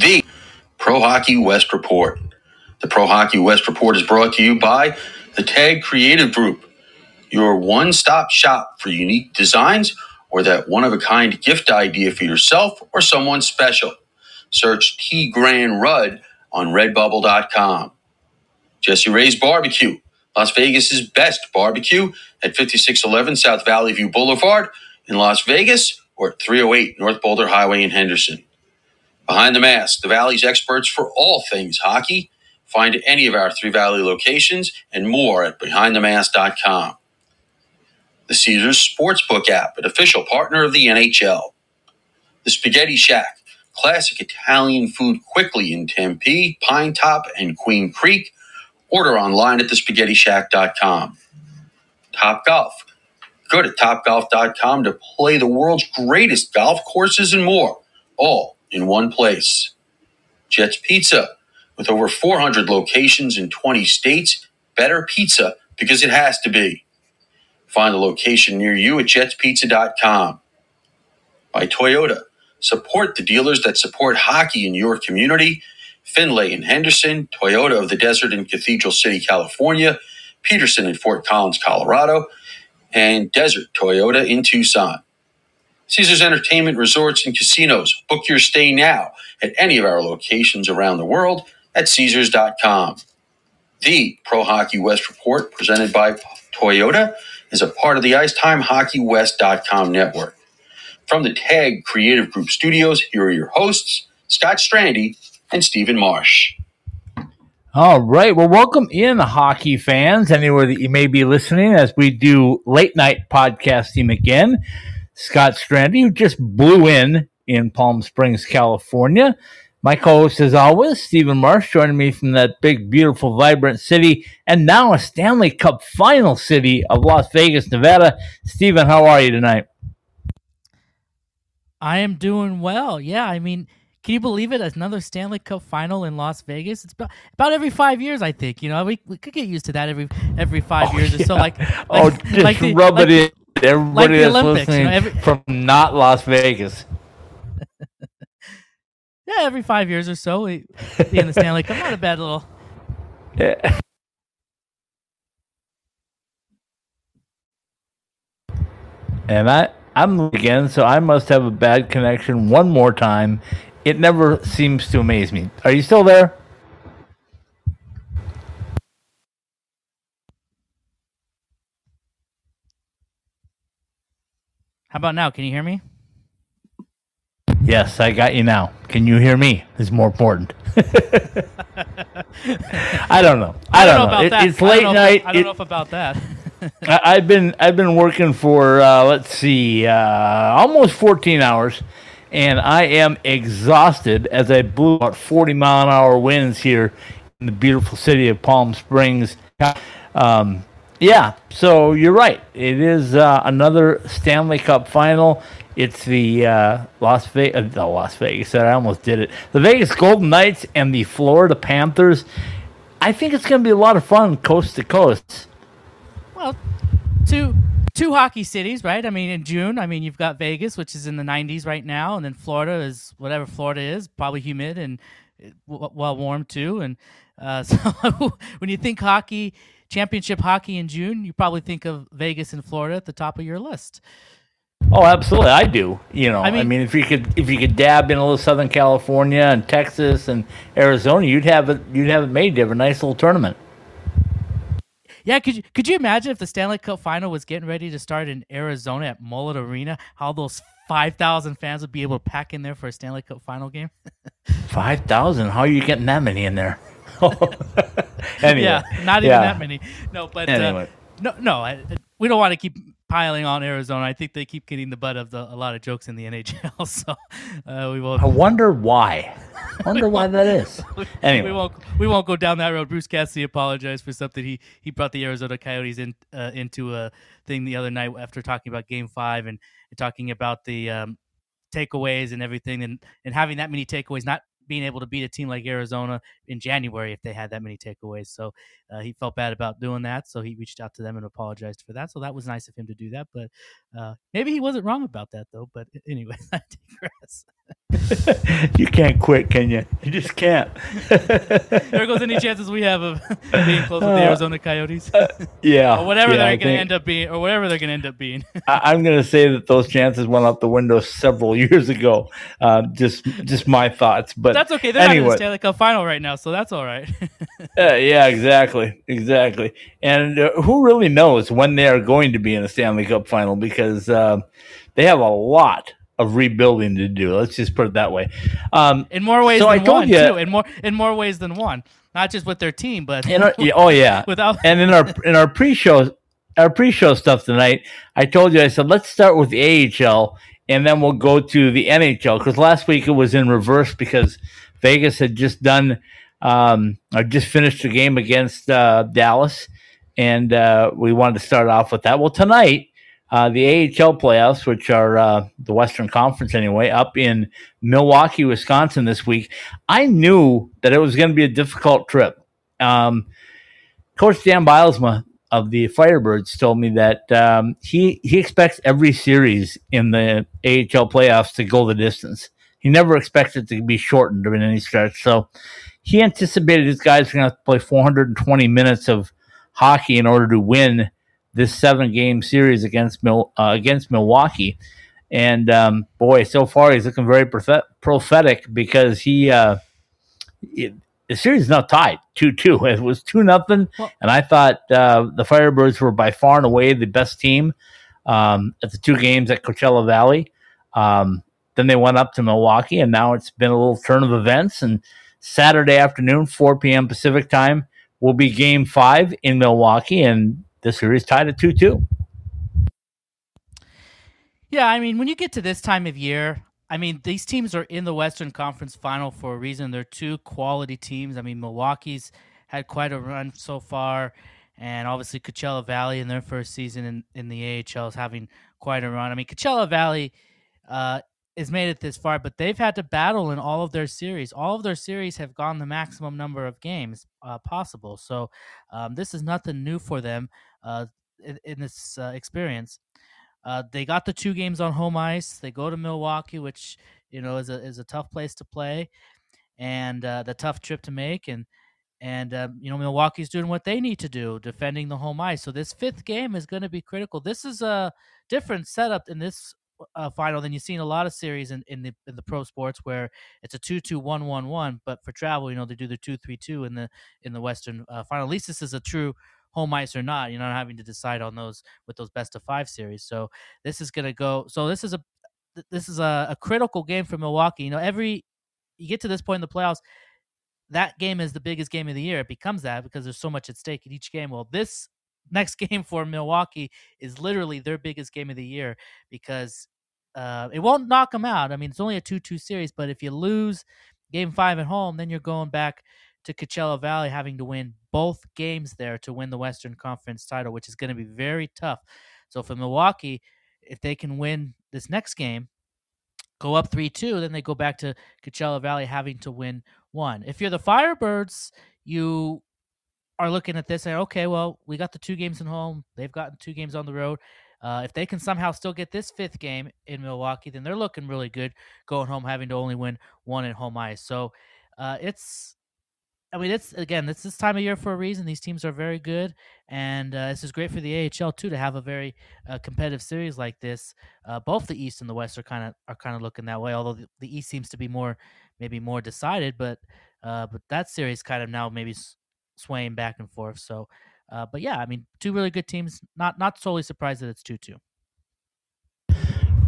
the Pro Hockey West Report. The Pro Hockey West Report is brought to you by the Tag Creative Group, your one stop shop for unique designs or that one of a kind gift idea for yourself or someone special. Search T Grand Rudd on redbubble.com. Jesse Ray's Barbecue, Las Vegas's best barbecue at 5611 South Valley View Boulevard in Las Vegas or at 308 North Boulder Highway in Henderson. Behind the Mask, the Valley's experts for all things hockey. Find any of our Three Valley locations and more at behindthemask.com. The Caesars Sportsbook app, an official partner of the NHL. The Spaghetti Shack, classic Italian food quickly in Tempe, Pine Top, and Queen Creek. Order online at thespaghettishack.com. Top Golf. Go to topgolf.com to play the world's greatest golf courses and more, all in one place. Jets Pizza. With over 400 locations in 20 states, better pizza because it has to be. Find a location near you at jetspizza.com. By Toyota. Support the dealers that support hockey in your community. Findlay and Henderson, Toyota of the Desert in Cathedral City, California, Peterson in Fort Collins, Colorado, and Desert Toyota in Tucson. Caesars Entertainment Resorts and Casinos. Book your stay now at any of our locations around the world at Caesars.com. The Pro Hockey West Report, presented by Toyota, is a part of the Icetime IcetimeHockeyWest.com network. From the TAG Creative Group Studios, here are your hosts, Scott Strandy and Steven Marsh. All right. Well, welcome in, hockey fans, anywhere that you may be listening, as we do late night podcasting again. Scott Strandy, who just blew in in Palm Springs, California. My co host, as always, Steven Marsh, joining me from that big, beautiful, vibrant city, and now a Stanley Cup final city of Las Vegas, Nevada. Steven, how are you tonight? I am doing well. Yeah, I mean, can you believe it? Another Stanley Cup final in Las Vegas. It's about, about every five years, I think. You know, we, we could get used to that every every five Oh, years or so. Like, like oh, just like the- rub like it in. Everybody the that's Olympics, you know, every- from not Las Vegas. Yeah, every five years or so, we be in the Stanley Cup. Not a bad little. Yeah. And I, I'm again, so I must have a bad connection one more time. It never seems to amaze me. Are you still there? How about now? Can you hear me? Yes, I got you now. Can you hear me? Is more important. I don't know. I, don't, know. about It- that. it's I late if- night. I don't It- know if about that. I, I've been I've been working for uh, let's see, uh, almost 14 hours, and I am exhausted as I blew about 40 mile an hour winds here in the beautiful city of Palm Springs. Um, yeah, so you're right. It is uh, another Stanley Cup final. It's the uh, Las Vegas, uh, the Las Vegas. I almost did it. The Vegas Golden Knights and the Florida Panthers. I think it's going to be a lot of fun, coast to coast. Well, two two hockey cities, right? I mean, in June, I mean, you've got Vegas, which is in the 90s right now, and then Florida is whatever Florida is, probably humid and uh, well warm too. And uh, so when you think hockey, championship hockey in June, you probably think of Vegas and Florida at the top of your list. Oh, absolutely, I do. You know, I I mean, mean- if you could, if you could dab in a little Southern California and Texas and Arizona, you'd have it. You'd have it made. You have a nice little tournament. Yeah, could you could you imagine if the Stanley Cup final was getting ready to start in Arizona at Mullet Arena, how those 5,000 fans would be able to pack in there for a Stanley Cup final game? Five thousand. How are you getting that many in there? anyway, yeah, not even yeah. that many. No, but Anyway. uh, no, no, I, we don't want to keep piling on Arizona. I think they keep getting the butt of the, a lot of jokes in the NHL. So uh, we won't. I wonder why. I wonder why that is. Anyway, We won't. We won't go down that road. Bruce Cassidy apologized for something he he brought the Arizona Coyotes in uh, into a thing the other night after talking about Game Five and, and talking about the um, takeaways and everything and and having that many takeaways, not being able to beat a team like Arizona in January if they had that many takeaways. So uh, he felt bad about doing that. So he reached out to them and apologized for that. So that was nice of him to do that. But uh, maybe he wasn't wrong about that though. But anyway, I digress. you can't quit, can you? You just can't. there goes any chances we have of being close with the Uh, Arizona Coyotes, Yeah, or whatever yeah, they're going to end up being, or whatever they're going to end up being. I, I'm going to say that those chances went out the window several years ago. Um, just, just my thoughts. But that's okay. They're not in the Stanley Cup final right now, so that's all right. Uh, yeah, exactly, exactly. And uh, who really knows when they are going to be in a Stanley Cup final because uh, they have a lot of rebuilding to do. Let's just put it that way. Um, in more ways So I than told one, you- too. In more in more ways than one. Not just with their team, but our, yeah, oh yeah, without. and in our in our pre-show our pre-show stuff tonight, I told you I said let's start with the AHL and then we'll go to the NHL because last week it was in reverse because Vegas had just done um, or just finished a game against uh, Dallas, and uh, we wanted to start off with that. Well, tonight. Uh, the AHL playoffs, which are uh, the Western Conference anyway, up in Milwaukee, Wisconsin this week. I knew that it was going to be a difficult trip. Um, Coach Dan Bylsma of the Firebirds told me that um, he he expects every series in the AHL playoffs to go the distance. He never expects it to be shortened in any stretch. So he anticipated his guys are going to play 420 minutes of hockey in order to win this seven game series against Mil- uh, against Milwaukee. And um, boy, so far he's looking very prophet- prophetic because he uh, it, the series is now tied two two. It was two nothing, and I thought uh, the Firebirds were by far and away the best team um, at the two games at Coachella Valley. Um, then they went up to Milwaukee, and now it's been a little turn of events. And Saturday afternoon, 4 p.m. Pacific time, will be Game Five in Milwaukee, and the series tied at two two. Yeah, I mean, when you get to this time of year, I mean, these teams are in the Western Conference Final for a reason. They're two quality teams. I mean, Milwaukee's had quite a run so far, and obviously Coachella Valley in their first season in, in the AHL is having quite a run. I mean, Coachella Valley uh, has made it this far, but they've had to battle in all of their series. All of their series have gone the maximum number of games uh, possible. So um, this is nothing new for them uh, in, in this uh, experience. Uh, they got the two games on home ice. They go to Milwaukee, which you know is a is a tough place to play, and uh, the tough trip to make. And and um, you know Milwaukee's doing what they need to do, defending the home ice. So this fifth game is going to be critical. This is a different setup in this uh, final than you see in a lot of series in, in the in the pro sports where it's a two two one one one. But for travel, you know they do the two three two in the in the Western uh, final. At least this is a true home ice or not. You're not having to decide on those with those best of five series. So this is going to go. So this is a this is a, a critical game for Milwaukee. You know, every you get to this point in the playoffs, that game is the biggest game of the year. It becomes that because there's so much at stake in each game. Well, this next game for Milwaukee is literally their biggest game of the year because uh, it won't knock them out. I mean, it's only a two-two series, but if you lose game five at home, then you're going back to Coachella Valley having to win both games there to win the Western Conference title, which is going to be very tough. So for Milwaukee, if they can win this next game, go up 3 2, then they go back to Coachella Valley having to win one. If you're the Firebirds, you are looking at this and okay, well, we got the two games in home. They've gotten two games on the road. Uh, if they can somehow still get this fifth game in Milwaukee, then they're looking really good going home, having to only win one at home ice. So uh, it's, I mean, it's again, it's this time of year for a reason. These teams are very good, and uh, this is great for the AHL too to have a very uh, competitive series like this. Uh, both the East and the West are kind of are kind of looking that way. Although the, the East seems to be more maybe more decided, but uh, but that series kind of now maybe swaying back and forth. So, uh, but yeah, I mean, two really good teams. Not not solely surprised that it's two two.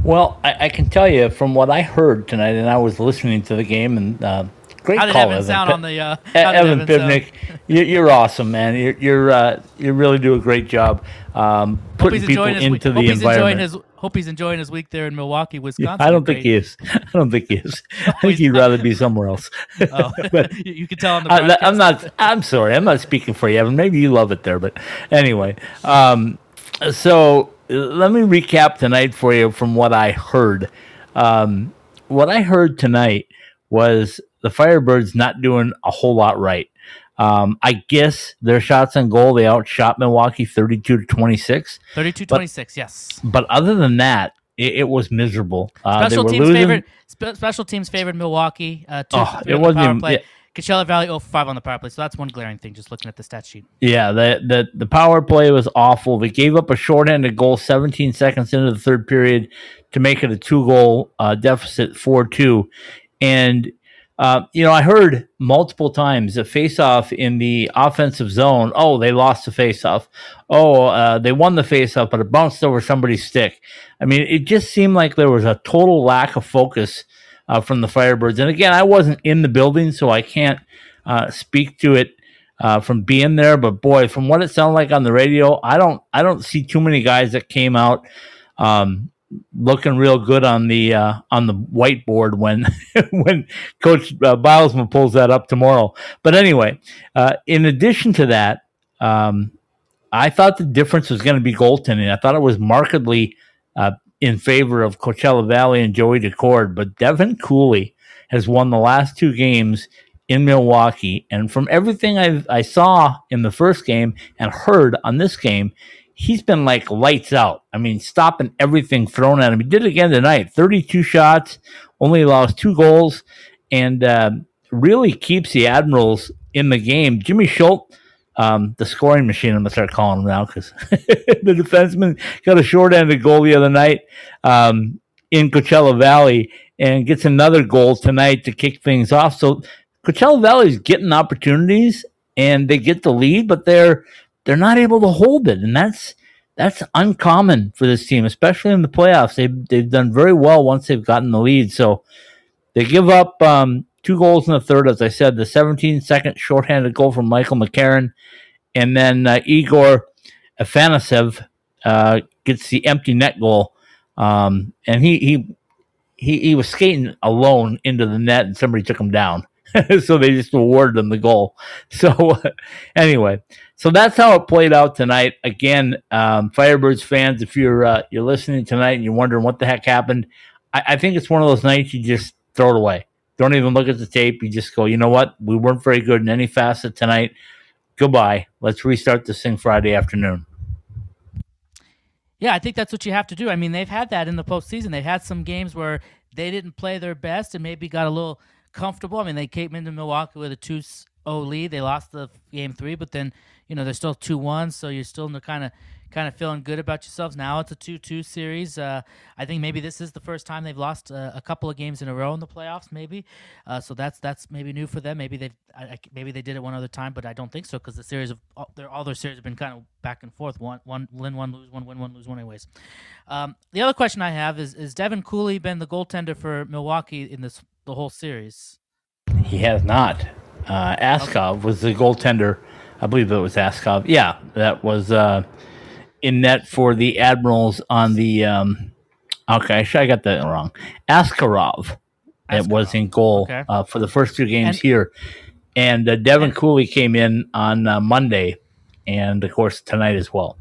Well, I, I can tell you from what I heard tonight, and I was listening to the game, and uh, great How did call, Evan Evan. sound Pe- on the? Uh, Evan Evan? Pivnik, you, you're awesome, man. You're you're uh, you really do a great job um, putting people enjoying his week. into the environment. his. Hope he's enjoying his week there in Milwaukee, Yeah, Wisconsin. I don't think he is. I don't think he is. I think he'd rather be somewhere else. Oh, But- you, can tell on the. I, I'm not. I'm sorry. I'm not speaking for you, Evan. Maybe you love it there, but anyway. Um, so let me recap tonight for you from what I heard. Um, what I heard tonight was the Firebirds not doing a whole lot right. Um, I guess their shots on goal they outshot Milwaukee 32 to 26. 32-26, Yes. But other than that, it, it was miserable. Uh, special teams favorite. Spe- special teams favored Milwaukee. Uh, two, oh, it wasn't even. Coachella Valley 0 for 5 on the power play. So that's one glaring thing just looking at the stat sheet. Yeah, the, the, the power play was awful. They gave up a shorthanded goal 17 seconds into the third period to make it a two goal uh, deficit 4 2. And, uh, you know, I heard multiple times a face-off in the offensive zone. Oh, they lost the face-off. Oh, uh, they won the face-off, but it bounced over somebody's stick. I mean, it just seemed like there was a total lack of focus – uh, from the Firebirds. And again, I wasn't in the building, so I can't uh, speak to it uh, from being there. But boy, from what it sounded like on the radio, I don't I don't see too many guys that came out um, looking real good on the uh, on the whiteboard when when Coach uh, Bylsma pulls that up tomorrow. But anyway, uh, in addition to that. Um, I thought the difference was going to be goaltending. I thought it was markedly uh, in favor of Coachella Valley and Joey Daccord, but Devin Cooley has won the last two games in Milwaukee. And from everything i I saw in the first game and heard on this game, he's been like lights out. I mean, stopping everything thrown at him. He did it again tonight 32 shots, only allows two goals, and uh, really keeps the Admirals in the game. Jimmy Schuldt um, the scoring machine. I'm gonna start calling him now because the defenseman got a short-handed goal the other night um, in Coachella Valley and gets another goal tonight to kick things off. So Coachella Valley is getting opportunities and they get the lead, but they're they're not able to hold it, and that's that's uncommon for this team, especially in the playoffs. They've they've done very well once they've gotten the lead. So they give up um, two goals in the third, as I said, the 17 second shorthanded goal from Michael McCarron, and then uh, Egor Afanasyev uh, gets the empty net goal, um, and he, he he he was skating alone into the net, and somebody took him down. so they just awarded him the goal. So anyway, so that's how it played out tonight. Again, um, Firebirds fans, if you're uh, you're listening tonight and you're wondering what the heck happened, I, I think it's one of those nights you just throw it away. Don't even look at the tape. You just go, you know what? We weren't very good in any facet tonight. Goodbye. Let's restart this thing Friday afternoon. Yeah, I think that's what you have to do. I mean, they've had that in the postseason. They've had some games where they didn't play their best and maybe got a little comfortable. I mean, they came into Milwaukee with a 2 0 lead. They lost the game three, but then, you know, they're still 2 1, so you're still in the kind of kind of feeling good about yourselves. Now it's a 2 2 series. Uh, I think maybe this is the first time they've lost uh, a couple of games in a row in the playoffs, maybe. Uh, so that's that's maybe new for them. Maybe they maybe they did it one other time, but I don't think so because the series of all their, all their series have been kind of back and forth. One, one win one, lose one, win one, lose one, anyways. Um, the other question I have is is Devin Cooley been the goaltender for Milwaukee in this the whole series? He has not. Uh, Askov okay. was the goaltender. I believe it was Askov. Yeah, that was uh, in net for the Admirals on the. Um, okay, I got that wrong. Askarov. It was in goal okay. uh, for the first two games and, here, and uh, Devin and, Cooley came in on uh, Monday, and of course tonight as well.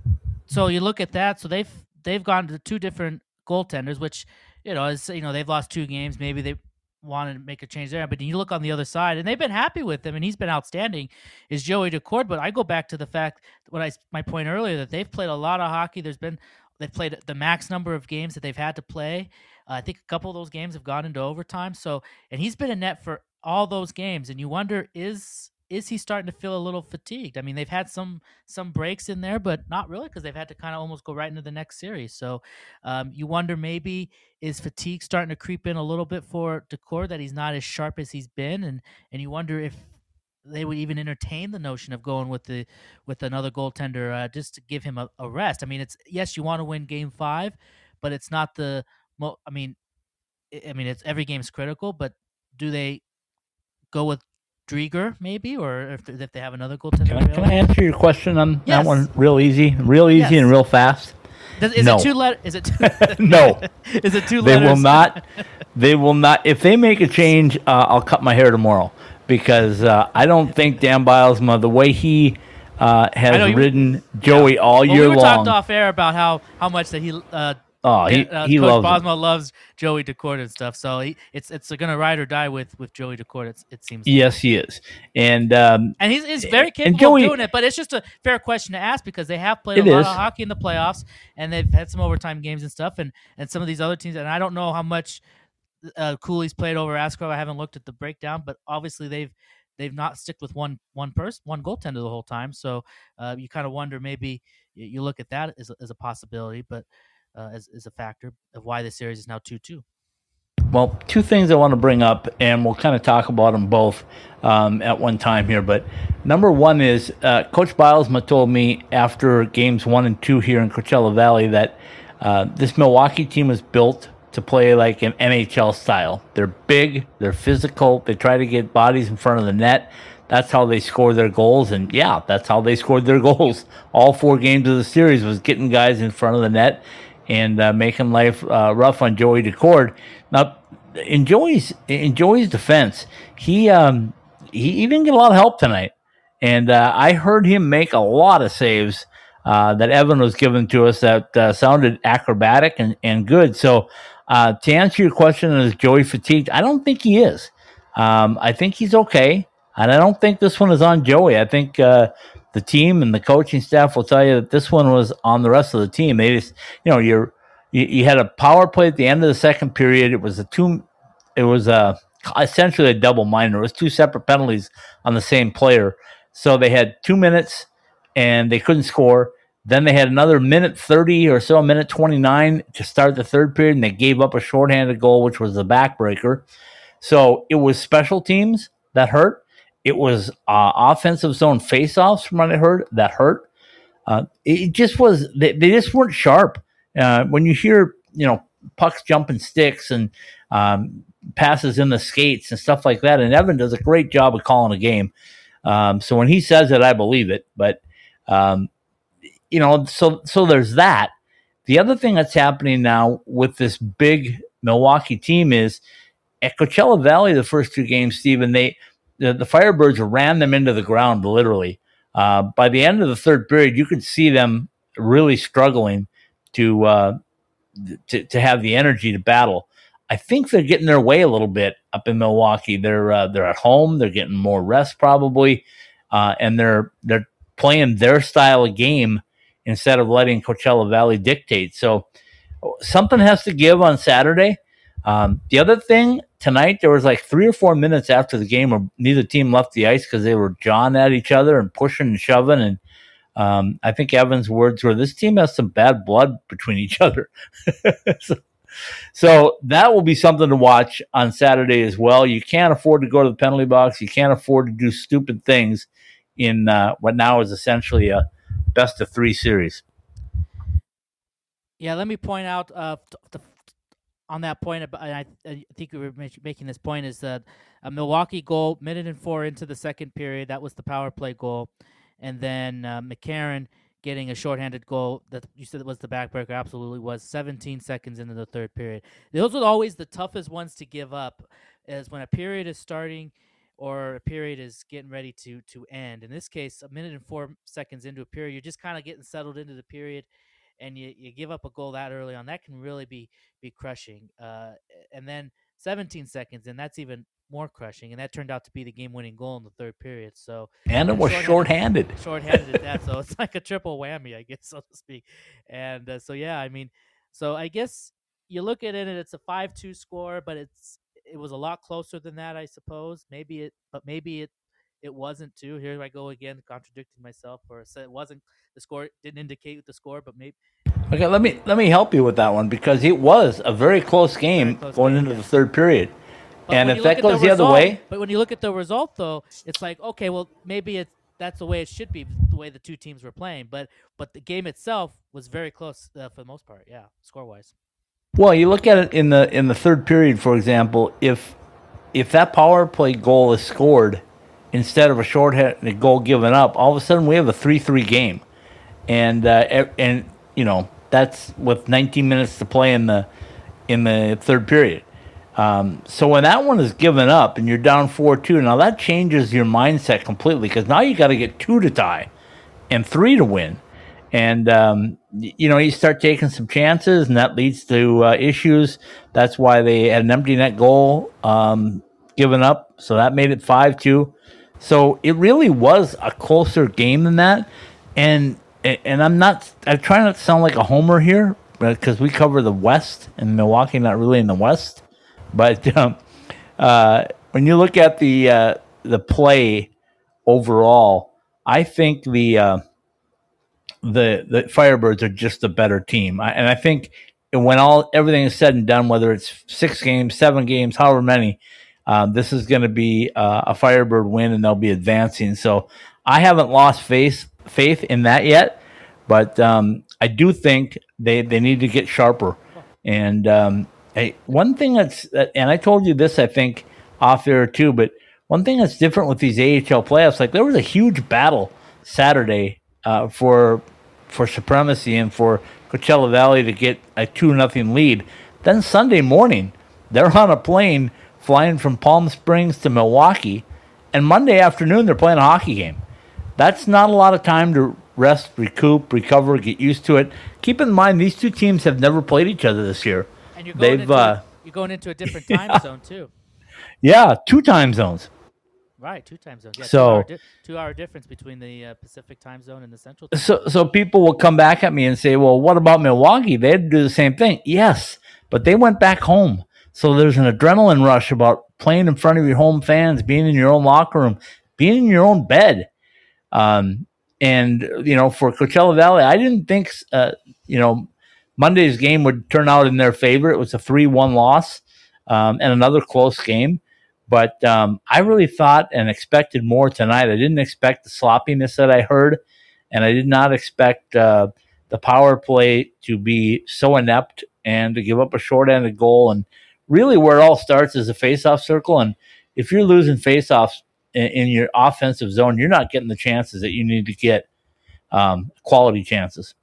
So you look at that. So they've they've gone to two different goaltenders, which you know is you know they've lost two games. Maybe they wanted to make a change there. But you look on the other side, and they've been happy with him, and he's been outstanding. Is Joey Daccord? But I go back to the fact what I my point earlier that they've played a lot of hockey. There's been they've played the max number of games that they've had to play. Uh, I think a couple of those games have gone into overtime. So, and he's been in net for all those games, and you wonder is is he starting to feel a little fatigued? I mean, they've had some some breaks in there, but not really because they've had to kind of almost go right into the next series. So um, you wonder maybe is fatigue starting to creep in a little bit for Daccord that he's not as sharp as he's been, and and you wonder if they would even entertain the notion of going with the with another goaltender uh, just to give him a, a rest. I mean, it's yes, you want to win Game Five, but it's not the. Mo- I mean, I mean, it's every game's critical, but do they go with Driedger, maybe, or if, if they have another goaltender. Can I, can I answer your question on yes. that one real easy, real easy, yes. and real fast? Does, is no. it two letter? Is it two, no? is it two? They will not. They will not. If they make a change, uh, I'll cut my hair tomorrow because uh, I don't think Dan Bylsma, the way he uh, has ridden Joey yeah. all well, year we were long. talked off air about how how much that he uh, Oh, he, uh, he Coach loves. him. Bosma loves Joey Daccord and stuff. So he, it's it's gonna ride or die with with Joey Daccord. It's, it seems. like. Yes, he is, and um, And he's, he's very capable Joey- of doing it, but it's just a fair question to ask because they have played It a lot is. of hockey in the playoffs and they've had some overtime games and stuff. And, and some of these other teams, and I don't know how much uh, Cooley's played over Askarov. I haven't looked at the breakdown, but obviously they've they've not sticked with one one person, one goaltender the whole time. So uh, you kind of wonder maybe you, you look at that as as a possibility, but uh, as, a factor of why the series is now two two. Well, two things I want to bring up, and we'll kind of talk about them both um, at one time here. But number one is uh, Coach Bylsma told me after games one and two here in Coachella Valley that uh, this Milwaukee team was built to play like an NHL style. They're big, they're physical, they try to get bodies in front of the net. That's how they score their goals, and yeah, that's how they scored their goals. All four games of the series was getting guys in front of the net and uh, making life uh, rough on Joey Daccord. Now, in Joey's in Joey's defense, he um, he, he didn't get a lot of help tonight, and uh, I heard him make a lot of saves uh, that Evan was giving to us that uh, sounded acrobatic and, and good. So, uh, to answer your question, is Joey fatigued? I don't think he is. Um, I think he's okay, and I don't think this one is on Joey. I think uh, the team and the coaching staff will tell you that this one was on the rest of the team. They just, you know, you're you, you had a power play at the end of the second period. It was a two, it was a essentially a double minor. It was two separate penalties on the same player. So they had two minutes and they couldn't score. Then they had another minute 30 or so, minute 29 to start the third period, and they gave up a shorthanded goal, which was the backbreaker. So it was special teams that hurt. It was uh, offensive zone faceoffs, from what I heard, that hurt. Uh, it just was, they, they just weren't sharp. Uh, when you hear, you know, pucks jumping sticks and um, passes in the skates and stuff like that, and Evan does a great job of calling a game. Um, so when he says it, I believe it. But um, you know, so so there's that. The other thing that's happening now with this big Milwaukee team is at Coachella Valley, the first two games, Steven, they the, the Firebirds ran them into the ground literally. Uh, by the end of the third period, you could see them really struggling to uh, to to have the energy to battle. I think they're getting their way a little bit up in Milwaukee. They're uh, they're at home. They're getting more rest probably, uh, and they're they're playing their style of game instead of letting Coachella Valley dictate. So something has to give on Saturday. Um, the other thing tonight, there was like three or four minutes after the game where neither team left the ice because they were jawing at each other and pushing and shoving. And um, I think Evan's words were, "This team has some bad blood between each other." so, so that will be something to watch on Saturday as well. You can't afford to go to the penalty box. You can't afford to do stupid things in uh, what now is essentially a best of three series. Yeah, let me point out uh, t- t- on that point. And I, I think we were making this point is that a Milwaukee goal, minute and four into the second period, that was the power play goal, and then uh, McCarron getting a shorthanded goal that you said was the backbreaker. Absolutely was 17 seconds into the third period. Those are always the toughest ones to give up, is when a period is starting or a period is getting ready to to end. In this case, a minute and four seconds into a period, you're just kind of getting settled into the period and you, you give up a goal that early on, that can really be be crushing. Uh, and then 17 seconds, and that's even more crushing. And that turned out to be the game-winning goal in the third period. So And it was shorthanded. shorthanded at that, so it's like a triple whammy, I guess, so to speak. And uh, so yeah, I mean, so I guess you look at it and it's a five-two score, but it's it was a lot closer than that, I suppose. Maybe it, but maybe it it wasn't too. Here I go again, contradicting myself. Or said it wasn't the score didn't indicate the score, but maybe Okay, let me let me help you with that one because it was a very close game close going game, into yeah. the third period. But and if that at goes the, other result- way, but when you look at the result, though, it's like okay, well, maybe it's that's the way it should be, the way the two teams were playing. But but the game itself was very close uh, for the most part. Yeah, score wise. well, you look at it in the in the third period, for example, if if that power play goal is scored instead of a short shorthanded goal given up, all of a sudden we have a three-three game, and uh, and you know that's with 19 minutes to play in the in the third period. Um, so when that one is given up and you're down four two, now that changes your mindset completely because now you got to get two to tie and three to win, and um, you know you start taking some chances, and that leads to uh, issues. That's why they had an empty net goal um, given up, so that made it five two. So it really was a closer game than that, and and I'm not. I try not to sound like a homer here because we cover the West and Milwaukee, not really in the West, but um, uh, when you look at the uh, the play overall, I think the uh, the the Firebirds are just a better team, I, and I think when all everything is said and done, whether it's six games, seven games, however many, um, this is going to be uh, a Firebird win, and they'll be advancing. So I haven't lost faith faith in that yet, but um, I do think they they need to get sharper. And um, hey, one thing that's and I told you this, I think off air too, but one thing that's different with these AHL playoffs, like there was a huge battle Saturday uh, for for supremacy and for Coachella Valley to get a two nothing lead. Then Sunday morning, they're on a plane flying from Palm Springs to Milwaukee, and Monday afternoon they're playing a hockey game. That's not a lot of time to rest, recoup, recover, get used to it. Keep in mind these two teams have never played each other this year. And you're going, They've, into, uh, you're going into a different time yeah. zone too. Yeah, two time zones. Right, two time zones. Yeah, so two hour, di- two hour difference between the uh, Pacific time zone and the Central. so, so people will come back at me and say, "Well, what about Milwaukee? They had to do the same thing." Yes, but they went back home. So there's an adrenaline rush about playing in front of your home fans, being in your own locker room, being in your own bed. Um, and you know, for Coachella Valley, I didn't think uh, you know Monday's game would turn out in their favor. It was a three-one loss um, and another close game. But um, I really thought and expected more tonight. I didn't expect the sloppiness that I heard, and I did not expect uh, the power play to be so inept and to give up a short-ended goal. And really, where it all starts is a face-off circle. And if you're losing face-offs in, in your offensive zone, you're not getting the chances that you need to get um, quality chances.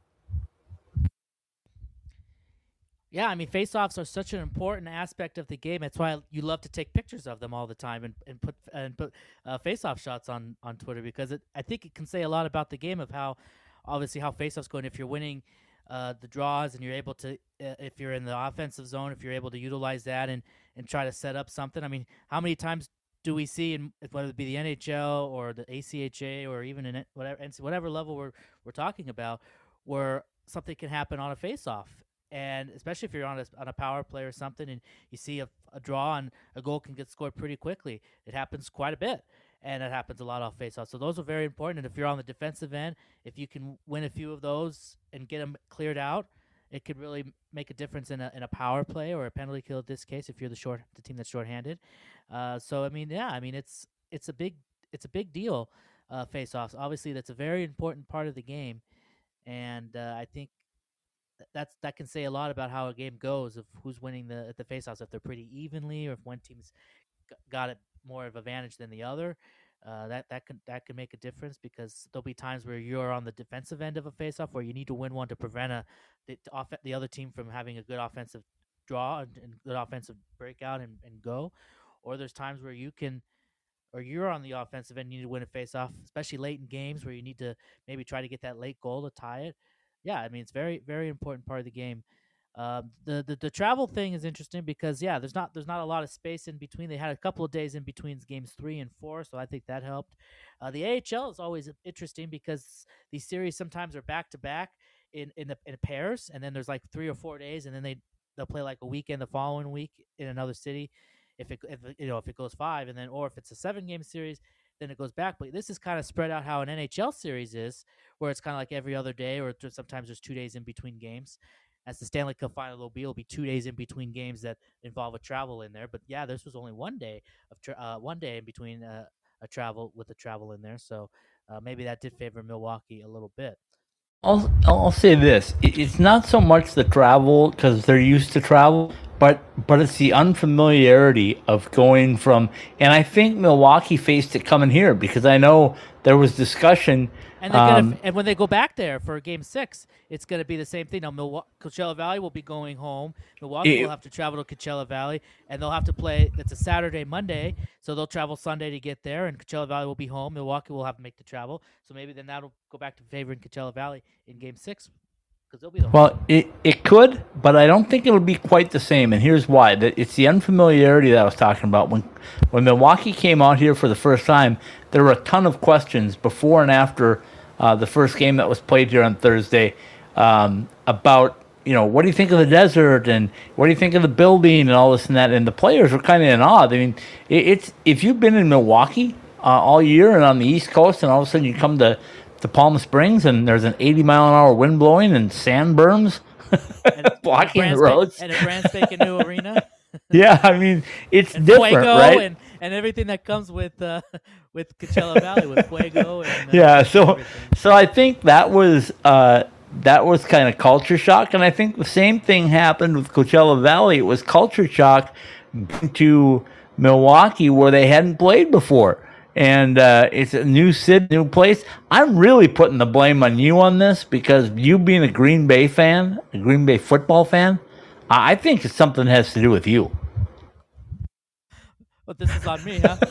Yeah, I mean, face-offs are such an important aspect of the game. That's why you love to take pictures of them all the time and, and put and put uh, face-off shots on on Twitter because it, I think it can say a lot about the game of how, obviously, how face-offs go. And if you're winning uh, the draws and you're able to, uh, if you're in the offensive zone, if you're able to utilize that and and try to set up something. I mean, how many times do we see in whether it be the NHL or the ACHA or even in whatever whatever level we're we're talking about, where something can happen on a face-off and especially if you're on a, on a power play or something and you see a, a draw and a goal can get scored pretty quickly it happens quite a bit and it happens a lot off faceoffs. so those are very important and if you're on the defensive end if you can win a few of those and get them cleared out it could really make a difference in a, in a power play or a penalty kill in this case if you're the short the team that's shorthanded uh, so i mean yeah i mean it's it's a big it's a big deal uh, face-offs obviously that's a very important part of the game and uh, i think that's that can say a lot about how a game goes of who's winning the at the faceoffs if they're pretty evenly or if one team's got it more of advantage than the other. Uh, that that can that can make a difference because there'll be times where you're on the defensive end of a faceoff where you need to win one to prevent a the, off, the other team from having a good offensive draw and, and good offensive breakout and, and go, or there's times where you can or you're on the offensive end, you need to win a faceoff, especially late in games where you need to maybe try to get that late goal to tie it yeah, I mean it's very very important part of the game. Uh, the, the the travel thing is interesting because yeah, there's not there's not a lot of space in between. They had a couple of days in between games three and four, so I think that helped. Uh, the AHL is always interesting because these series sometimes are back to back in in the in pairs, and then there's like three or four days, and then they they'll play like a weekend the following week in another city. If it if you know if it goes five, and then or if it's a seven game series, then it goes back. But this is kind of spread out how an NHL series is, where it's kind of like every other day, or sometimes there's two days in between games. As the Stanley Cup final will be, it'll be two days in between games that involve a travel in there. But yeah, this was only one day of tra- uh, one day in between uh, a travel with a travel in there. So uh, maybe that did favor Milwaukee a little bit. I'll I'll say this: it's not so much the travel because they're used to travel, but but it's the unfamiliarity of going from. And I think Milwaukee faced it coming here because I know there was discussion. And, they're gonna, um, and when they go back there for Game Six, it's going to be the same thing. Now, Milwaukee, Coachella Valley will be going home. Milwaukee It- will have to travel to Coachella Valley, and they'll have to play. It's a Saturday, Monday, so they'll travel Sunday to get there, and Coachella Valley will be home. Milwaukee will have to make the travel, so maybe then that'll go back to favoring Coachella Valley in Game Six because they'll be the. Well, it, it could, but I don't think it'll be quite the same. And here's why: it's the unfamiliarity that I was talking about. When when Milwaukee came out here for the first time, there were a ton of questions before and after uh, the first game that was played here on Thursday um, about you know what do you think of the desert and what do you think of the building and all this and that. And the players were kind of in awe. I mean, it, it's if you've been in Milwaukee uh, all year and on the East Coast, and all of a sudden you come to to Palm Springs and there's an 80 mile an hour wind blowing and sand berms And blocking the roads. and a brand spanking new arena. yeah, I mean it's and different, Fuego right? and, and everything that comes with uh, with Coachella Valley with Fuego and uh, yeah, so everything. so I think that was uh, that was kind of culture shock, and I think the same thing happened with Coachella Valley. It was culture shock to Milwaukee where they hadn't played before. And uh, it's a new city, new place. I'm really putting the blame on you on this because you being a Green Bay fan, a Green Bay football fan, I I think it's something has to do with you. But this is on me, huh?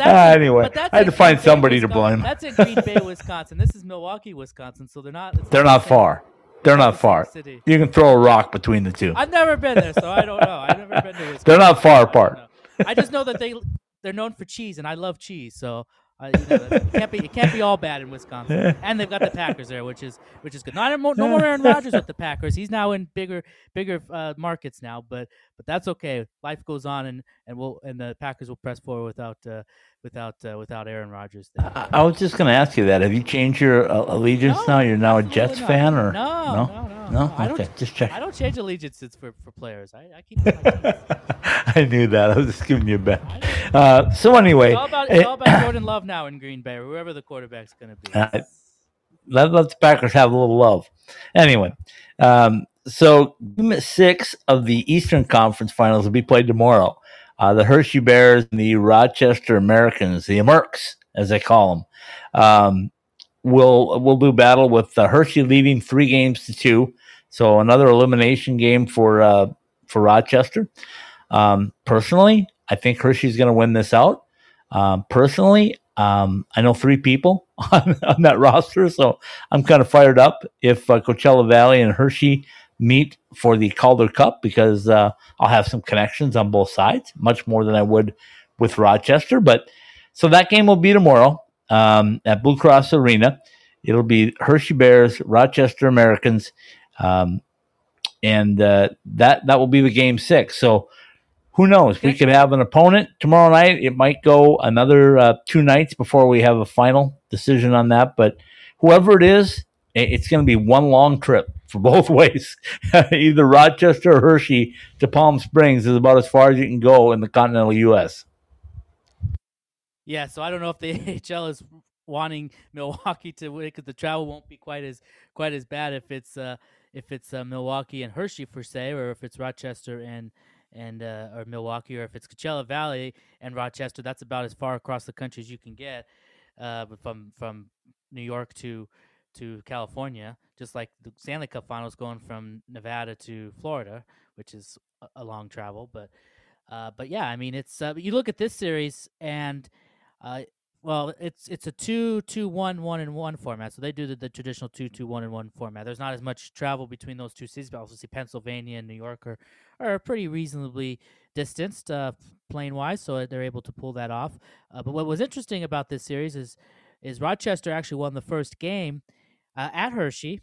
Ah, anyway, I had to find Green Bay, somebody to blame. That's in Green Bay, Wisconsin. This is Milwaukee, Wisconsin. So they're not. They're the not far. They're not far. city. You can throw a rock between the two. I've never been there, so I don't know. I've never been to Wisconsin. They're not far apart. know. I just know that they they're known for cheese, and I love cheese. So I, you know, it can't be it can't be all bad in Wisconsin. And they've got the Packers there, which is which is good. Not no more Aaron Rodgers with the Packers. He's now in bigger bigger uh, markets now, but but that's okay. Life goes on, and and we'll and the Packers will press forward without uh, without uh, without Aaron Rodgers. I, I was just going to ask you that. Have you changed your uh, allegiance No, now? You're now a Jets not. fan, or No, no, no, no? no. I don't- just check. I don't change allegiances for, for players. I, I keep. I knew that. I was just giving you a bet. Uh, so anyway, It's all about it's all about Jordan Love now in Green Bay, whoever the quarterback's going to be. Uh, let, let the Packers have a little love. Anyway, um, so game six of the Eastern Conference Finals will be played tomorrow. Uh, the Hershey Bears and the Rochester Americans, the Mercs, as they call them, um, will will do battle with uh, Hershey leading three games to two. So another elimination game for uh, for Rochester. Um, personally, I think Hershey's going to win this out. Um, personally, um, I know three people on, on that roster, so I'm kind of fired up if uh, Coachella Valley and Hershey meet for the Calder Cup because uh, I'll have some connections on both sides, much more than I would with Rochester. But so that game will be tomorrow um, at Blue Cross Arena. It'll be Hershey Bears, Rochester Americans, um, and uh, that that will be the game six. So who knows? We could have an opponent tomorrow night. It might go another uh, two nights before we have a final decision on that. But whoever it is, it's going to be one long trip for both ways. Either Rochester or Hershey to Palm Springs is about as far as you can go in the continental U.S. Yeah, so I don't know if the AHL is wanting Milwaukee to win because the travel won't be quite as quite as bad if it's uh, if it's uh, Milwaukee and Hershey per se, or if it's Rochester and and uh, or Milwaukee, or if it's Coachella Valley and Rochester. That's about as far across the country as you can get, uh, from from New York to to California, just like the Stanley Cup Finals going from Nevada to Florida, which is a, long travel, but. Uh, but yeah, I mean, it's uh, you look at this series and uh, well, it's it's a two two one one and one format. So they do the, the traditional two two one and one format. There's not as much travel between those two cities, but see Pennsylvania and New York are are pretty reasonably distanced uh, plane wise, so they're able to pull that off. Uh, but what was interesting about this series is is Rochester actually won the first game uh, at Hershey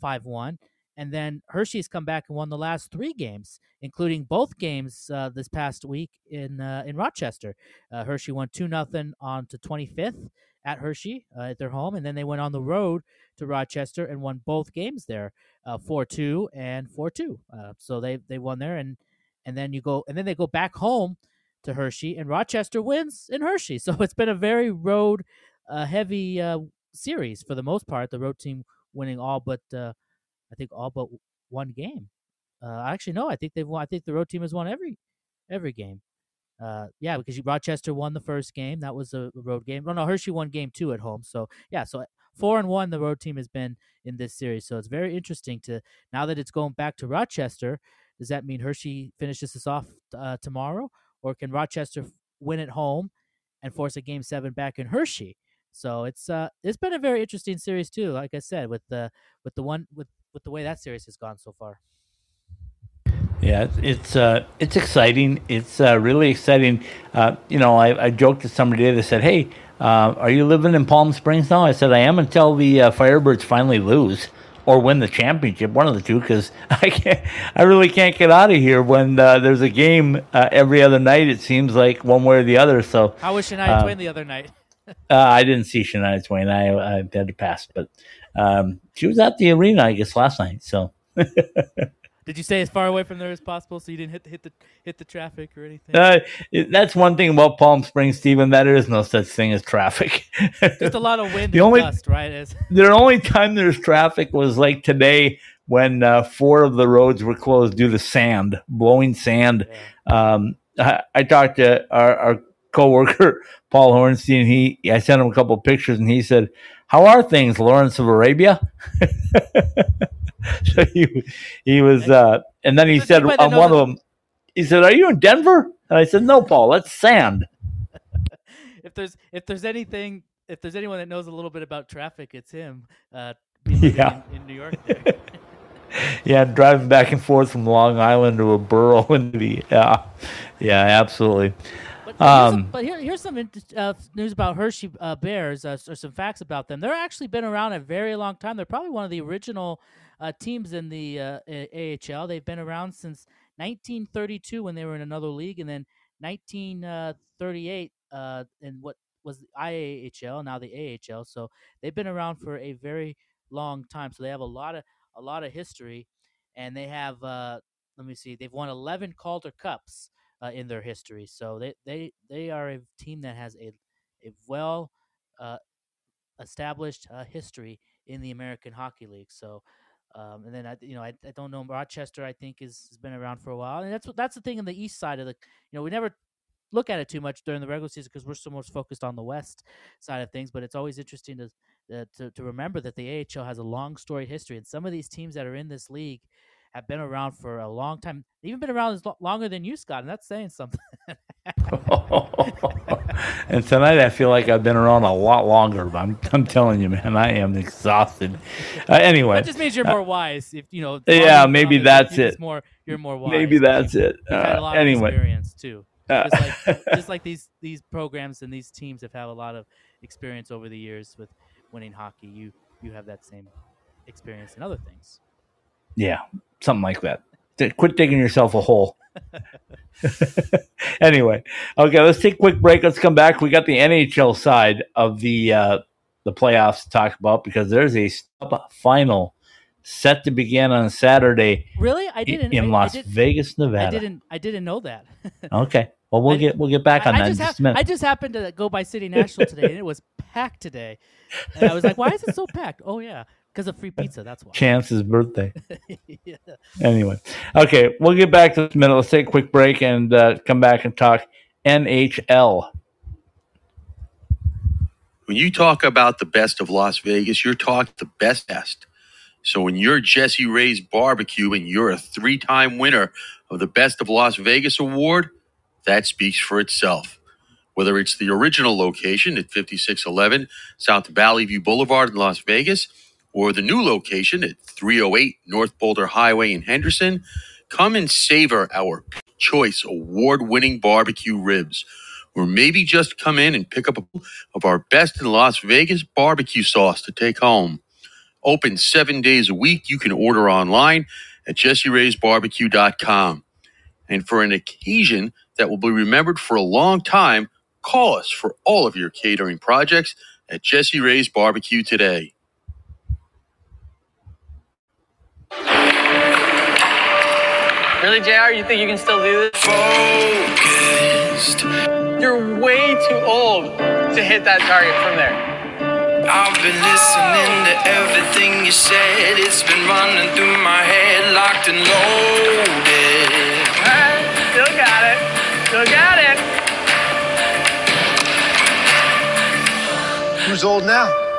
five one. And then Hershey's come back and won the last three games, including both games uh, this past week in uh, in Rochester. Uh, Hershey won two nothing on to 25th at Hershey uh, at their home, and then they went on the road to Rochester and won both games there, four two and four two. Uh, so they they won there, and and then you go and then they go back home to Hershey, and Rochester wins in Hershey. So it's been a very road uh, heavy uh, series for the most part. The road team winning all but uh, I think all but one game. Uh, actually, no, I think they've won. I think the road team has won every every game. uh, yeah, because Rochester won the first game. That was a road game. Oh no, Hershey won game two at home. So yeah, so four and one the road team has been in this series. So it's very interesting to now that it's going back to Rochester. Does that mean Hershey finishes this off uh, tomorrow, or can Rochester win at home and force a game seven back in Hershey? So it's uh it's been a very interesting series too. Like I said, with the with the one with with the way that series has gone so far. Yeah, it's uh, it's exciting. It's uh, really exciting. Uh, you know, I, I joked to somebody today. They said, "Hey, uh, are you living in Palm Springs now?" I said, "I am until the uh, Firebirds finally lose or win the championship, one of the two, because I can't, I really can't get out of here when uh, there's a game uh, every other night. It seems like one way or the other. So how was Shania Twain the other night? I didn't see Shania Twain. I, I had to pass, but um, she was at the arena, I guess, last night. So. Did you stay as far away from there as possible so you didn't hit the, hit the hit the traffic or anything? Uh, that's one thing about Palm Springs, Steven. That there is no such thing as traffic. Just a lot of wind the only, dust, right? the only time there's traffic was like today when uh, four of the roads were closed due to sand, blowing sand. Yeah. Um, I, I, talked to our, our coworker Paul Hornstein. He I sent him a couple pictures and he said, "How are things, Lawrence of Arabia?" so he he was, uh, and then he said on one of them, he said, "Are you in Denver?" And I said, "No, Paul, that's sand." if there's if there's anything if there's anyone that knows a little bit about traffic, it's him. Uh, yeah, in, in New York. yeah, driving back and forth from Long Island to a borough in the yeah, yeah, absolutely. But, um, but here, here's some uh, news about Hershey uh, Bears, uh, or some facts about them. They're actually been around a very long time. They're probably one of the original uh, teams in the uh, AHL. They've been around since 1932 when they were in another league, and then 1938 uh, in what was the IAHL, now the AHL. So they've been around for a very long time. So they have a lot of a lot of history, and they have. let me see. They've won 11 Calder Cups uh, in their history. So they, they, they are a team that has a, a well uh, established uh, history in the American Hockey League. So, um, and then I, you know, I, I don't know Rochester. I think is has been around for a while, and that's that's the thing in the east side of the. You know, we never look at it too much during the regular season because we're so much focused on the west side of things. But it's always interesting to uh, to, to remember that the AHL has a long storied history, and some of these teams that are in this league have been around for a long time. They've even been around as lo- longer than you, Scott, and that's saying something. and tonight I feel like I've been around a lot longer. But I'm, I'm telling you, man, I am exhausted. Uh, anyway, that just means you're uh, more wise. If you know, yeah, maybe that's it. More, you're more wise. Maybe that's it. Uh, anyway, experience too. Uh, just like, just like these these programs and these teams have had a lot of experience over the years with winning hockey. You you have that same experience in other things. Yeah, something like that. Quit digging yourself a hole. anyway, okay, let's take a quick break. Let's come back. We got the NHL side of the uh, the playoffs to talk about because there's a final set to begin on Saturday. Really, I didn't in I, Las I did, Vegas, Nevada. I didn't. I didn't know that. okay. Well, we'll I, get we'll get back on that. Just, just ha- I just happened to go by City National today, and it was packed today. And I was like, "Why is it so packed?" Oh yeah, because of free pizza, that's why. Chance's birthday. yeah. Anyway, okay, we'll get back to this minute. Let's take a quick break and uh, come back and talk NHL. When you talk about the best of Las Vegas, you're talking the best best. So when you're Jessie Rae's Barbecue and you're a three-time winner of the Best of Las Vegas award, that speaks for itself. Whether it's the original location at 5611 South Valley View Boulevard in Las Vegas – or the new location at 308 North Boulder Highway in Henderson, come and savor our choice award winning barbecue ribs. Or maybe just come in and pick up a of our best in Las Vegas barbecue sauce to take home. Open seven days a week. You can order online at jessiraysbarbecue.com. And for an occasion that will be remembered for a long time, call us for all of your catering projects at Jessie Rae's Barbecue today. Really, JR, you think you can still do this? Focused. You're way too old to hit that target from there. I've been listening to everything you said. It's been running through my head, locked and loaded. Alright, still got it. Still got it. Who's old now?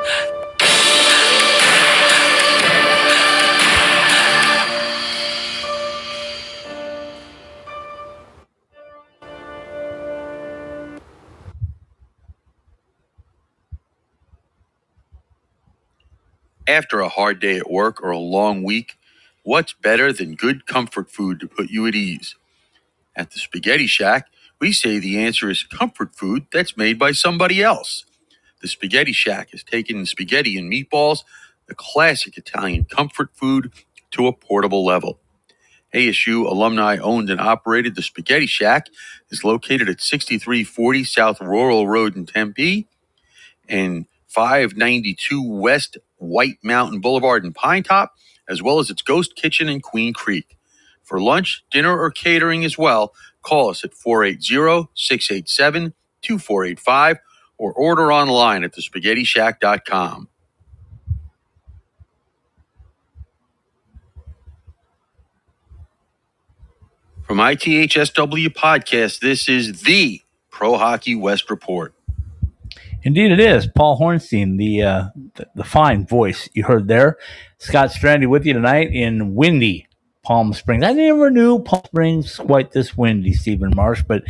After a hard day at work or a long week, what's better than good comfort food to put you at ease? At the Spaghetti Shack, we say the answer is comfort food that's made by somebody else. The Spaghetti Shack has taken spaghetti and meatballs, the classic Italian comfort food, to a portable level. ASU alumni owned and operated the Spaghetti Shack is located at 6340 South Rural Road in Tempe and 592 West White Mountain Boulevard in Pinetop, as well as its ghost kitchen in Queen Creek. For lunch, dinner, or catering as well, call us at 480 687 2485 or order online at thespaghettishack.com. From ITHSW Podcast, this is the Pro Hockey West Report. Indeed, it is Paul Hornstein, the, uh, the the fine voice you heard there. Scott Strandy with you tonight in windy Palm Springs. I never knew Palm Springs quite this windy, Steven Marsh, but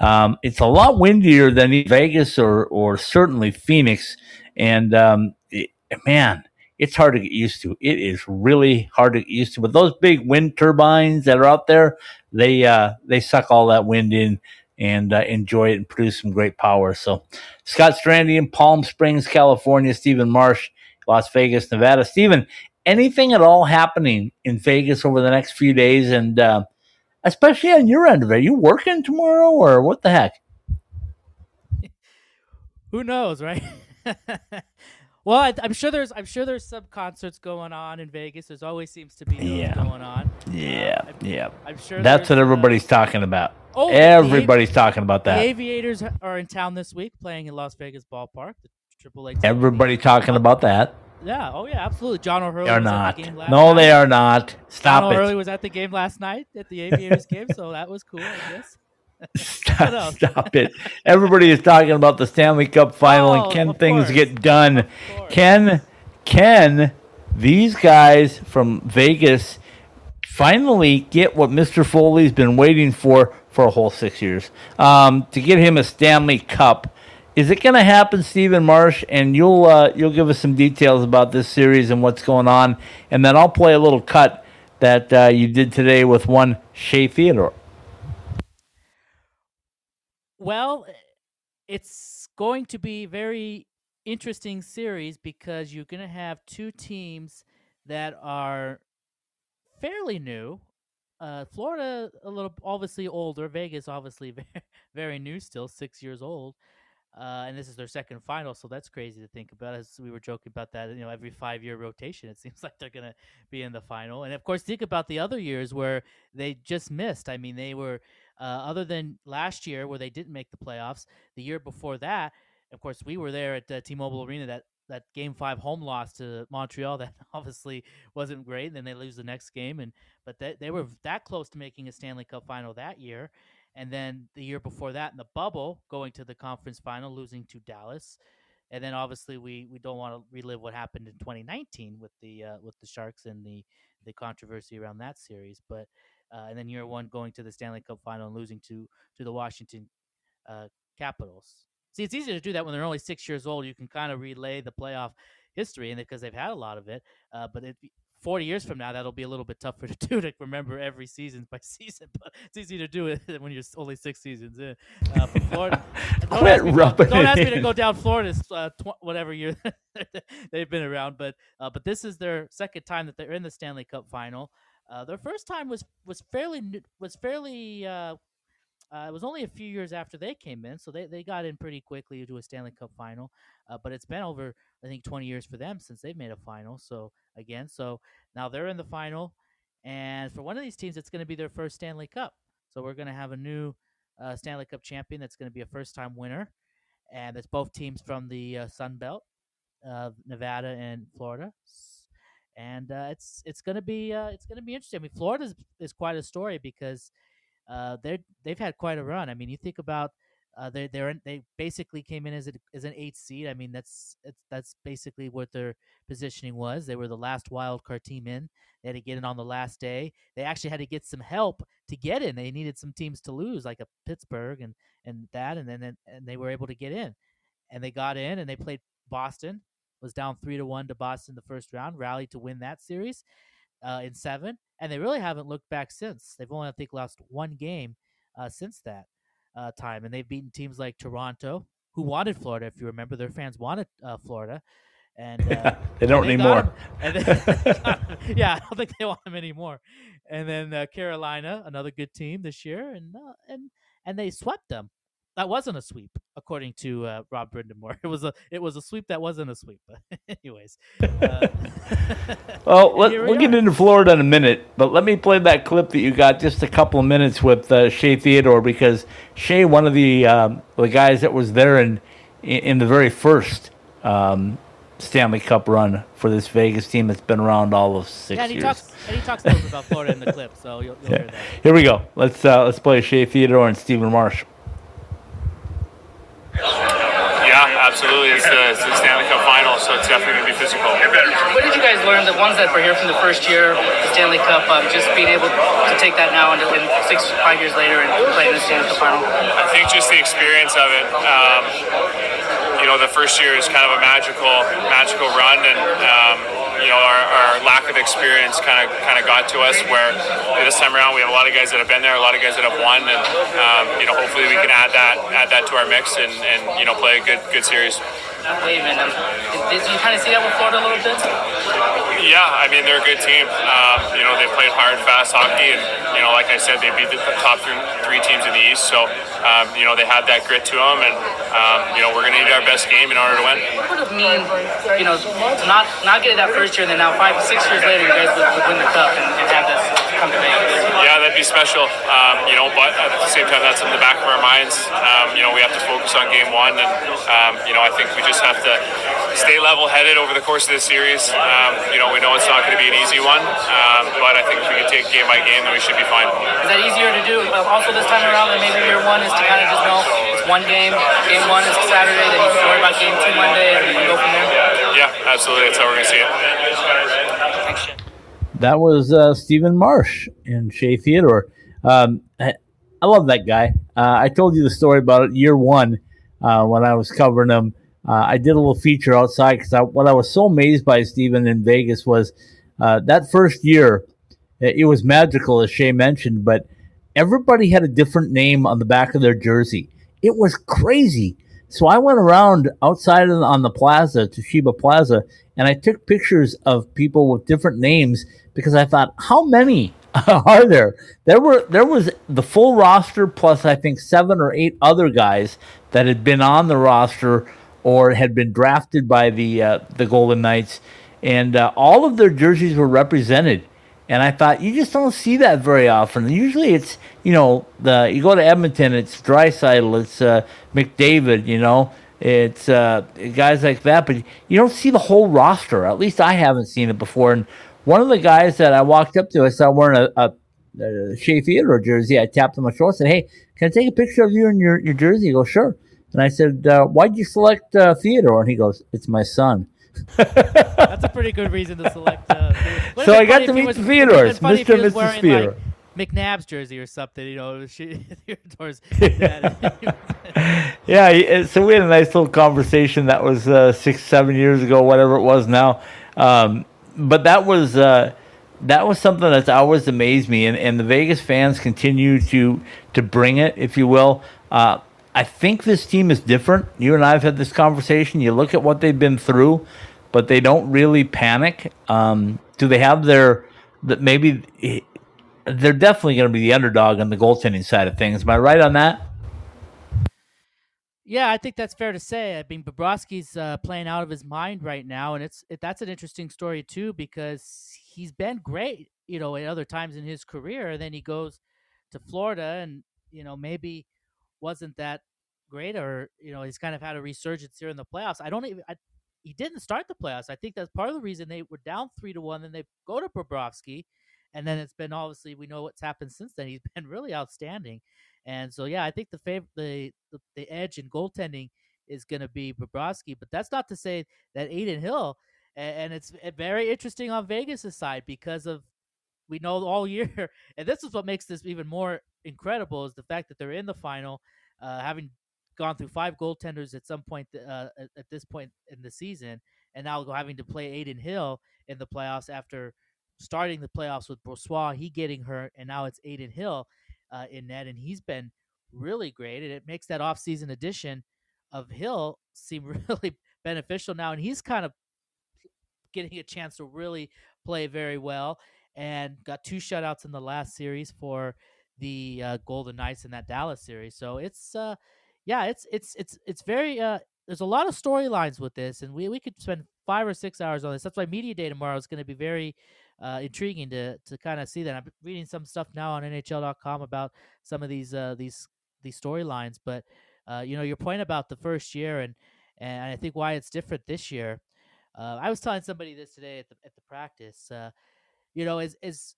um, it's a lot windier than Vegas or or certainly Phoenix. And um, it, man, it's hard to get used to. It is really hard to get used to. But those big wind turbines that are out there, they uh, they suck all that wind in and uh, enjoy it and produce some great power. So, Scott Strandy in Palm Springs, California, Steven Marsh, Las Vegas, Nevada. Steven, anything at all happening in Vegas over the next few days, and uh, especially on your end of it? Are you working tomorrow, or what the heck? Who knows, right? well, I, am sure there's I'm sure there's some concerts going on in Vegas. There's always seems to be yeah. going on. Yeah, uh, I'm, yeah. I'm sure that's what uh, everybody's uh, talking about. Oh, everybody's talking about that. The Aviators are in town this week, playing in Las Vegas ballpark. The Triple A. Everybody talking about that. Yeah. Oh, yeah. Absolutely. John O'Hurley. They are not. The no, night. they are not. Stop John it. O'Hurley was at the game last night at the Aviators game, so that was cool. I guess. Stop, stop it. Everybody is talking about the Stanley Cup final oh, and can things course. get done? Can can these guys from Vegas finally get what Mr. Foley's been waiting for for a whole six years? Um, to get him a Stanley Cup. Is it going to happen, Steven Marsh? And you'll uh, you'll give us some details about this series and what's going on, and then I'll play a little cut that uh, you did today with one Shea Theodore. Well, it's going to be very interesting series because you're going to have two teams that are fairly new. Uh, Florida a little obviously older. Vegas obviously very, very new still, six years old. Uh, and this is their second final, so that's crazy to think about. As we were joking about that, you know, every five-year rotation, it seems like they're gonna be in the final. And of course, think about the other years where they just missed. I mean, they were uh, other than last year where they didn't make the playoffs. The year before that, of course, we were there at uh, T-Mobile Arena. That that Game Five home loss to Montreal that obviously wasn't great. Then they lose the next game, and but they they were that close to making a Stanley Cup final that year. And then the year before that in the bubble, going to the conference final, losing to Dallas. And then obviously we, we don't want to relive what happened in 2019 with the uh, with the Sharks and the the controversy around that series. But uh, and then year one going to the Stanley Cup final and losing to to the Washington uh, Capitals. See, it's easier to do that when they're only six years old. You can kind of relay the playoff history, and because they've had a lot of it. Uh, but it, 40 years from now, that'll be a little bit tougher to do to remember every season by season. But it's easy to do it when you're only six seasons in. Uh, Florida, don't, ask me, don't, don't ask me to go down Florida's uh, tw- whatever year they've been around. But uh, but this is their second time that they're in the Stanley Cup final. Uh, their first time was was fairly was fairly. Uh, uh, it was only a few years after they came in, so they, they got in pretty quickly to a Stanley Cup final. Uh, but it's been over, I think, 20 years for them since they've made a final. So again, so now they're in the final, and for one of these teams, it's going to be their first Stanley Cup. So we're going to have a new uh, Stanley Cup champion that's going to be a first time winner, and it's both teams from the uh, Sun Belt, Nevada and Florida. And uh, it's it's gonna be uh, it's gonna be interesting. I mean, Florida is quite a story because uh, they they've had quite a run. I mean, you think about Uh, they they they basically came in as a, as an eighth seed. I mean, that's that's basically what their positioning was. They were the last wild card team in. They had to get in on the last day. They actually had to get some help to get in. They needed some teams to lose, like a Pittsburgh and and that, and then and they were able to get in, and they got in and they played Boston. Was down three to one to Boston the first round, rallied to win that series uh, in seven, and they really haven't looked back since. They've only I think lost one game uh, since that uh, time, and they've beaten teams like Toronto, who wanted Florida. If you remember, their fans wanted uh, Florida, and uh, they don't anymore. Then, yeah, I don't think they want them anymore. And then uh, Carolina, another good team this year, and uh, and and they swept them. That wasn't a sweep, according to uh, Rod Brind'Amour. It was a it was a sweep that wasn't a sweep. But anyways, uh, well, let, we will get into Florida in a minute, but let me play that clip that you got just a couple of minutes with uh, Shea Theodore because Shea, one of the um, the guys that was there in in the very first um, Stanley Cup run for this Vegas team that's been around all of six yeah, and he years. Talks, and he talks a little bit about Florida in the clip, so you'll, you'll yeah. hear that. Here we go. Let's uh, let's play Shea Theodore and Steven Marsh. Yeah, absolutely. It's the, it's the, Stanley Cup final, so it's definitely going to be physical. What did you guys learn? The ones that were here from the first year, the Stanley Cup, um, just being able to take that now and, and six, five years later and play in the Stanley Cup final? I think just the experience of it. Um, you know, the first year is kind of a magical, magical run, and um, you know, our, our, lack of experience kind of kind of got to us. Where this time around, we have a lot of guys that have been there, a lot of guys that have won, and um, you know, hopefully we can add that add that to our mix and, and you know play a good good series. Man, um, did you kind of see that with Florida a little bit? Yeah, I mean they're a good team. Um, you know they played hard, fast hockey, and you know like I said, they beat the top three, three teams in the East. So um, you know they have that grit to them, and um, you know we're going to need our best game in order to win. What would it mean, you know, not not getting that first year, and then now five, six years later, you guys would, would win the cup and, and have this come to Vegas? Yeah, that'd be special. Um, you know, but at the same time, that's in the back of our minds. Um, you know, we have to focus on game one, and um, you know, I think we just have to stay level-headed over the course of this series. Um, you know, we know it's not going to be an easy one, um, but I think if we can take game by game, then we should be fine. Is that easier to do? Uh, also, this time around, than maybe year one is to kind of just know it's one game. Game one is Saturday, then you can worry about game two Monday, and you go from there. Yeah, absolutely. That's how we're going to see it. That was uh, Steven Marsh and Shea Theodore. Um, I, I, love that guy. Uh, I told you the story about it year one uh, when I was covering him. Uh, I did a little feature outside because what I was so amazed by Steven in Vegas was uh, that first year. It was magical, as Shea mentioned, but everybody had a different name on the back of their jersey. It was crazy. So I went around outside on the plaza, Toshiba Plaza, and I took pictures of people with different names because I thought, how many are there? There were there was the full roster plus I think seven or eight other guys that had been on the roster or had been drafted by the uh, the Golden Knights, and uh, all of their jerseys were represented. And I thought you just don't see that very often. Usually, it's you know the you go to Edmonton, it's Draisaitl, it's uh, McDavid, you know, it's uh, guys like that. But you don't see the whole roster. At least I haven't seen it before. And one of the guys that I walked up to, I saw wearing a, a, Shea Theodore jersey. I tapped him on the shoulder, said, "Hey, can I take a picture of you in your, your jersey?" He goes, "Sure." And I said, uh, "Why'd you select uh, Theodore?" And he goes, "It's my son." That's a pretty good reason to select. Uh, so I got to meet was, the Theodores, Mr. and Mrs. Theodore. Like, McNabb's jersey or something, you know. Theodore's yeah, so we had a nice little conversation that was uh, six, seven years ago, whatever it was now. Um, but that was uh, that was something that's always amazed me, and, and the Vegas fans continue to to bring it, if you will. Uh, I think this team is different. You and I have had this conversation. You look at what they've been through, but they don't really panic. Um, do they have their that maybe they're definitely going to be the underdog on the goaltending side of things? Am I right on that? Yeah, I think that's fair to say. I mean, Bobrovsky's uh, playing out of his mind right now, and it's it, that's an interesting story too because he's been great, you know, at other times in his career. And then he goes to Florida, and you know, maybe wasn't that great, or you know, he's kind of had a resurgence here in the playoffs. I don't even. I, he didn't start the playoffs. I think that's part of the reason they were down three to one. Then they go to Bobrovsky, and then it's been obviously we know what's happened since then. He's been really outstanding, And so, yeah, I think the fav- the, the the edge in goaltending is going to be Bobrovsky, but that's not to say that Adin Hill, and, and it's eh, very interesting on Vegas' side because of we know all year, and this is what makes this even more incredible is the fact that they're in the final, uh, having gone through five goaltenders at some point uh, at, at, this point in the season, and now having to play Adin Hill in the playoffs after starting the playoffs with Brossoit, he getting hurt, and now it's Adin Hill uh, in net, and he's been really great, and it makes that offseason addition of Hill seem really beneficial now, and he's kind of getting a chance to really play very well, and got two shutouts in the last series for the uh, Golden Knights in that Dallas series. So it's uh, yeah, it's it's it's it's very uh, there's a lot of storylines with this, and we we could spend five or six hours on this. That's why media day tomorrow is going to be very uh, intriguing to to kind of see that. I'm reading some stuff now on NHL.com about some of these uh, these these storylines, but uh, you know your point about the first year and and I think why it's different this year. Uh, I was telling somebody this today at the at the practice. Uh, you know, as as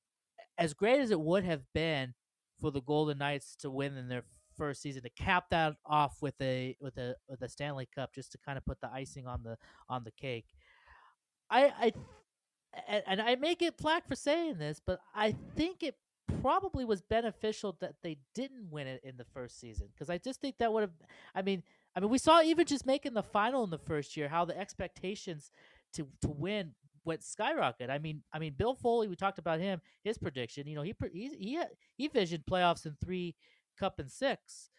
as great as it would have been for the Golden Knights to win in their first season to cap that off with a with a with a Stanley Cup just to kind of put the icing on the on the cake. I I and, I may get flack for saying this, but I think it probably was beneficial that they didn't win it in the first season because I just think that would have. I mean, I mean, we saw even just making the final in the first year how the expectations to to win went skyrocket. I mean, I mean, Bill Foley. We talked about him. His prediction. You know, he he he, he visioned playoffs in three Cup and six.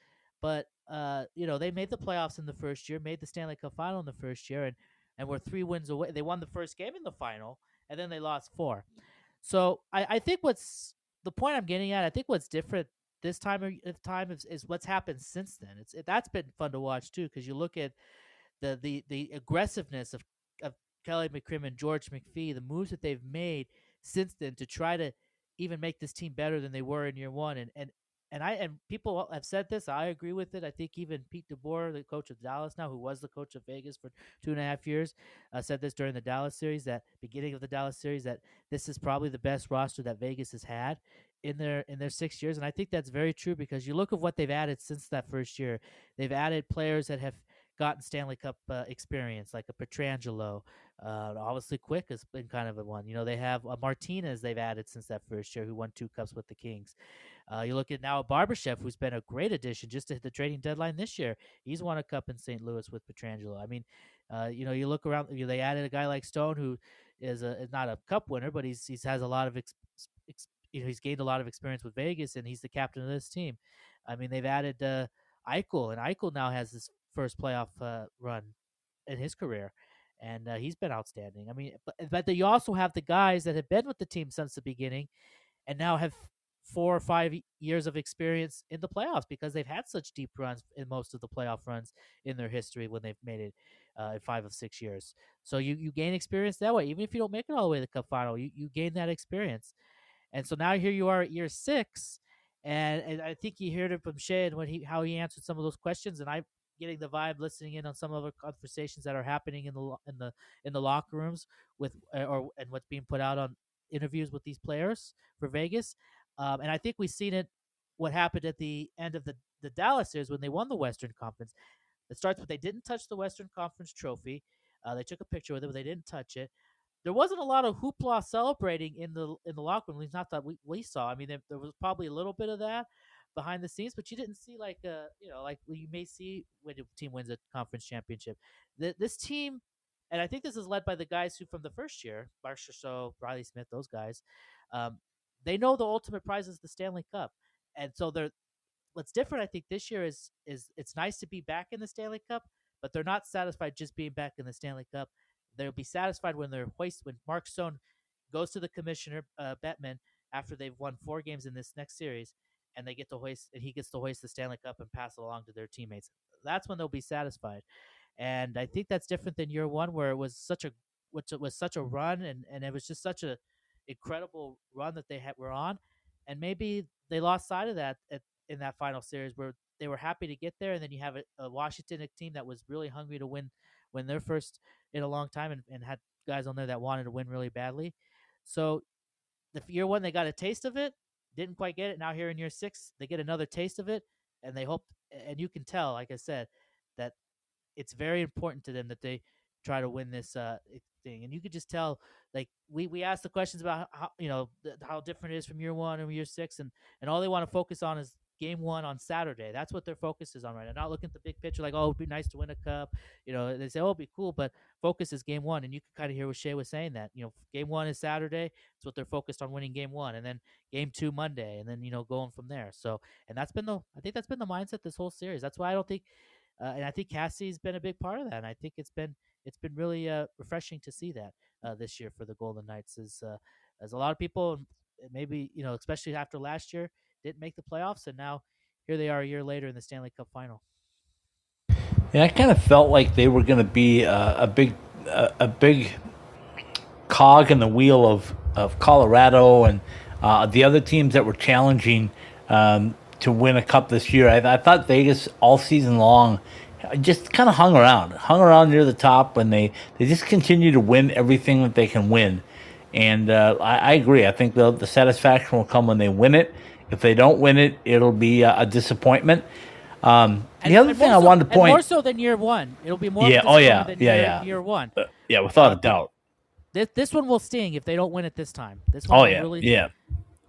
But uh, you know, they made the playoffs in the first year, made the Stanley Cup final in the first year, and and were three wins away. They won the first game in the final, and then they lost four. So I, I think what's the point I'm getting at. I think what's different this time of time is, is what's happened since then. It's it, that's been fun to watch too because you look at the the the aggressiveness of of Kelly McCrimmon, George McPhee, the moves that they've made since then to try to even make this team better than they were in year one, and and and I and people have said this. I agree with it. I think even Pete DeBoer, the coach of Dallas now, who was the coach of Vegas for two and a half years, uh, said this during the Dallas series. That beginning of the Dallas series, that this is probably the best roster that Vegas has had in their in their six years. And I think that's very true because you look at what they've added since that first year. They've added players that have gotten Stanley Cup uh, experience, like a Pietrangelo. Uh, obviously, Quick has been kind of a one. You know, they have a Martinez they've added since that first year, who won two cups with the Kings. Uh, you look at now Barbashev, who's been a great addition just to hit the trading deadline this year. He's won a cup in St. Louis with Pietrangelo. I mean, uh, you know, you look around. You know, they added a guy like Stone, who is a is not a cup winner, but he's he's has a lot of ex, you know he's gained a lot of experience with Vegas, and he's the captain of this team. I mean, they've added uh, Eichel, and Eichel now has his first playoff uh, run in his career and uh, he's been outstanding. I mean, but but you also have the guys that have been with the team since the beginning, and now have four or five years of experience in the playoffs because they've had such deep runs in most of the playoff runs in their history when they've made it uh, in five of six years. So you, you gain experience that way. Even if you don't make it all the way to the cup final, you, you gain that experience. And so now here you are at year six. And, and I think you heard it from Shea when he how he answered some of those questions, and I'm getting the vibe, listening in on some of the conversations that are happening in the in the in the locker rooms with or and what's being put out on interviews with these players for Vegas. Um, and I think we've seen it what happened at the end of the, the Dallas series when they won the Western Conference. It starts with they didn't touch the Western Conference trophy. Uh, they took a picture with it, but they didn't touch it. There wasn't a lot of hoopla celebrating in the in the locker room. At least not that we, we saw. I mean, there, there was probably a little bit of that behind the scenes, but you didn't see like uh you know like you may see when a team wins a conference championship. The, this team, and I think this is led by the guys who from the first year, Marchessault, Reilly Smith, those guys. Um, they know the ultimate prize is the Stanley Cup, and so they're. What's different, I think, this year is is it's nice to be back in the Stanley Cup, but they're not satisfied just being back in the Stanley Cup. They'll be satisfied when they're hoist when Mark Stone goes to the commissioner uh, Bettman after they've won four games in this next series, and they get to hoist and he gets to hoist the Stanley Cup and pass it along to their teammates. That's when they'll be satisfied. And I think that's different than year one, where it was such a which was such a run and, and it was just such a incredible run that they had, were on, and maybe they lost sight of that at, in that final series where they were happy to get there, and then you have a, a Washington team that was really hungry to win when they're first in a long time and, and had guys on there that wanted to win really badly. So the year one they got a taste of it, didn't quite get it. Now here in year six, they get another taste of it, and they hope, and you can tell, like I said, that it's very important to them that they try to win this uh, thing. And you could just tell, like we we asked the questions about how you know th- how different it is from year one and year six, and and all they want to focus on is game one on Saturday. That's what their focus is on right now. Not looking at the big picture, like oh, it'd be nice to win a cup. You know, they say oh, it'd be cool, but focus is game one, and you can kind of hear what Shea was saying that you know game one is Saturday. It's what they're focused on winning game one, and then game two Monday, and then you know going from there. So, and that's been the I think that's been the mindset this whole series. That's why I don't think. Uh, and I think Cassie's been a big part of that. And I think it's been it's been really uh, refreshing to see that uh, this year for the Golden Knights. Is uh, as a lot of people, maybe you know, especially after last year, didn't make the playoffs, and now here they are a year later in the Stanley Cup final. Yeah, I kind of felt like they were going to be a big, a, a, big cog in the wheel of of Colorado and uh, the other teams that were challenging um, to win a cup this year. I, I, thought Vegas all season long just kind of hung around, hung around near the top, and they they just continue to win everything that they can win. And uh, I, I, agree. I think the the satisfaction will come when they win it. If they don't win it, it'll be a, a disappointment. Um, the other thing I wanted to point more so than year one, it'll be more. Yeah. Oh yeah. yeah. Year, yeah. Year one. Uh, yeah, without uh, a doubt. This this one will sting if they don't win it this time. This one oh yeah. Really yeah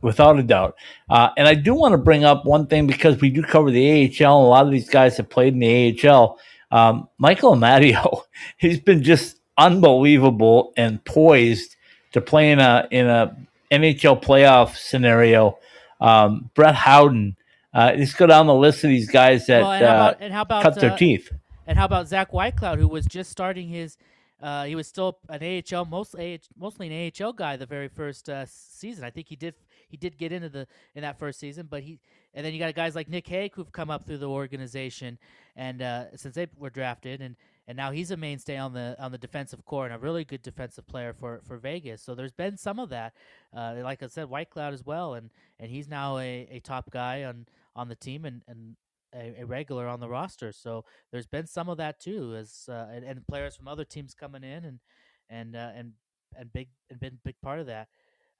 without a doubt. Uh, and I do want to bring up one thing because we do cover the AHL, and a lot of these guys have played in the AHL. Um, Michael Amadio, he's been just unbelievable and poised to play in a in a NHL playoff scenario. Um, Brett Howden, uh, let's go down the list of these guys that well, and how about, and how about, cut their uh, teeth. And how about Zach Whitecloud, who was just starting his uh, he was still an AHL, mostly mostly an AHL guy the very first uh, season. I think he did he did get into the in that first season, but he and then you got guys like Nick Hague who've come up through the organization and uh, since they were drafted and and now he's a mainstay on the on the defensive corps and a really good defensive player for for Vegas. So there's been some of that, uh, like I said, Whitecloud as well, and and he's now a, a top guy on on the team and and a, a, regular on the roster. So there's been some of that too, as uh, and, and, players from other teams coming in and and uh, and and big and been a big part of that.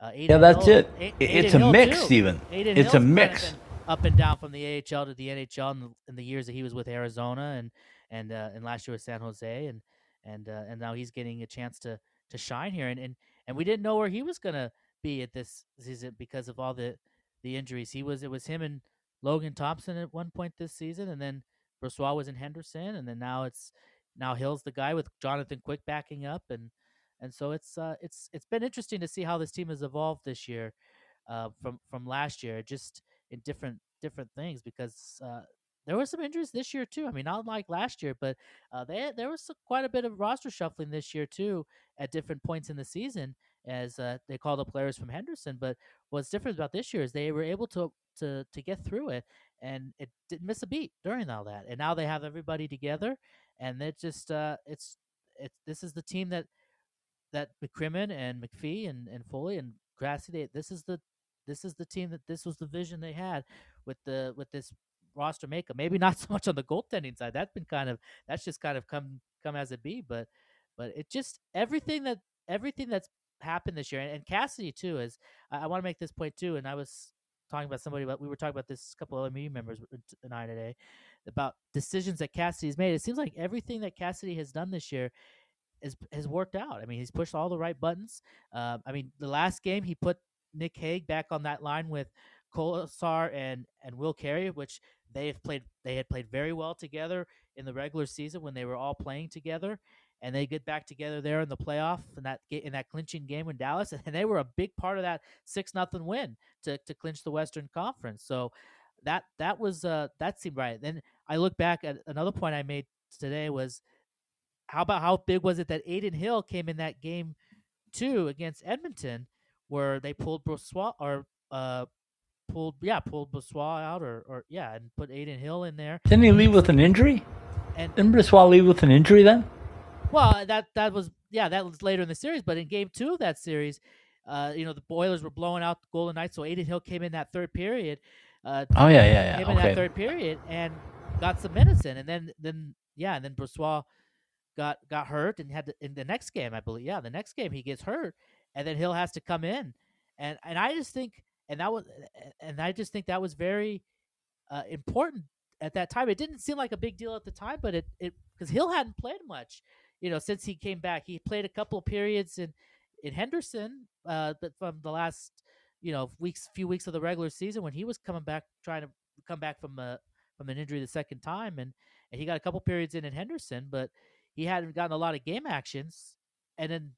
Uh, yeah, that's Hill, it. A- it's Hill a mix, too. Steven. it's Hill's a mix. up and down from the AHL to the NHL in the, in the, years that he was with Arizona and and uh, and last year with San Jose and and uh, and now he's getting a chance to to shine here and and, and we didn't know where he was gonna be at this season because of all the the injuries. He was it was him and Logan Thompson at one point this season, and then Brossoit was in Henderson, and then now it's now Hill's the guy with Jonathan Quick backing up, and and so it's uh, it's it's been interesting to see how this team has evolved this year uh, from from last year, just in different different things because uh, there were some injuries this year too. I mean, not like last year, but uh, they there was quite a bit of roster shuffling this year too at different points in the season as uh, they called up players from Henderson. But what's different about this year is they were able to to to get through it, and it didn't miss a beat during all that. And now they have everybody together, and it just uh, it's it's this is the team that that McCrimmon and McPhee and, and Foley and Grassy, they, this is the this is the team that this was the vision they had with the with this roster makeup. Maybe not so much on the goaltending side. That's been kind of that's just kind of come come as it be, but but it just everything that everything that's happened this year and, and Cassidy too is I, I want to make this point too and I was talking about somebody about we were talking about this a couple other media members and I today about decisions that Cassidy's made. It seems like everything that Cassidy has done this year has has worked out. I mean, he's pushed all the right buttons. Uh, I mean, the last game he put Nick Hague back on that line with Kolesar and and Will Carrier, which they have played. They had played very well together in the regular season when they were all playing together, and they get back together there in the playoff in that in that clinching game in Dallas, and they were a big part of that six nothing win to to clinch the Western Conference. So that that was uh that seemed right. Then I look back at another point I made today was how about how big was it that Adin Hill came in that game two against Edmonton, where they pulled Brossoit or uh pulled yeah pulled Brossoit out or or yeah and put Adin Hill in there. Didn't he leave with an injury? And didn't leave with an injury then? Well, that that was yeah that was later in the series, but in game two of that series, uh, you know the Boilers were blowing out the Golden Knights, so Adin Hill came in that third period. Uh, oh yeah, yeah, yeah. Came okay. in that third period and got some minutes in, and then then yeah, and then Brossoit got got hurt and had to, in the next game, I believe. Yeah, the next game he gets hurt, and then Hill has to come in, and and I just think, and that was, and I just think that was very uh, important at that time, it didn't seem like a big deal at the time, but it it because Hill hadn't played much, you know, since he came back. He played a couple of periods in in Henderson, uh, but from the last you know weeks, few weeks of the regular season when he was coming back, trying to come back from a from an injury the second time, and and he got a couple periods in in Henderson, but he hadn't gotten a lot of game actions, and then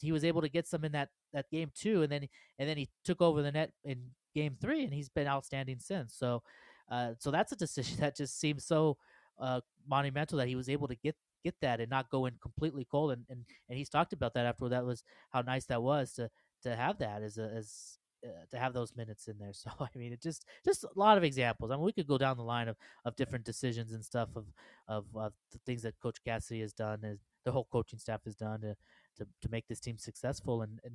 he was able to get some in that that game too, and then and then he took over the net in game three, and he's been outstanding since. So, uh, so that's a decision that just seems so uh, monumental that he was able to get get that and not go in completely cold. And and, and he's talked about that after that was how nice that was to to have that as a as uh, to have those minutes in there. So I mean, it just just a lot of examples. I mean, we could go down the line of, of different decisions and stuff of of, the things that Coach Cassidy has done, and the whole coaching staff has done to to, to make this team successful. And and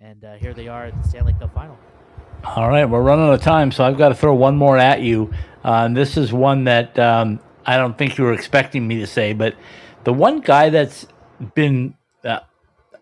and uh, here they are at the Stanley Cup final. All right, we're running out of time, so I've got to throw one more at you. Uh, and this is one that um, I don't think you were expecting me to say, but the one guy that's been uh,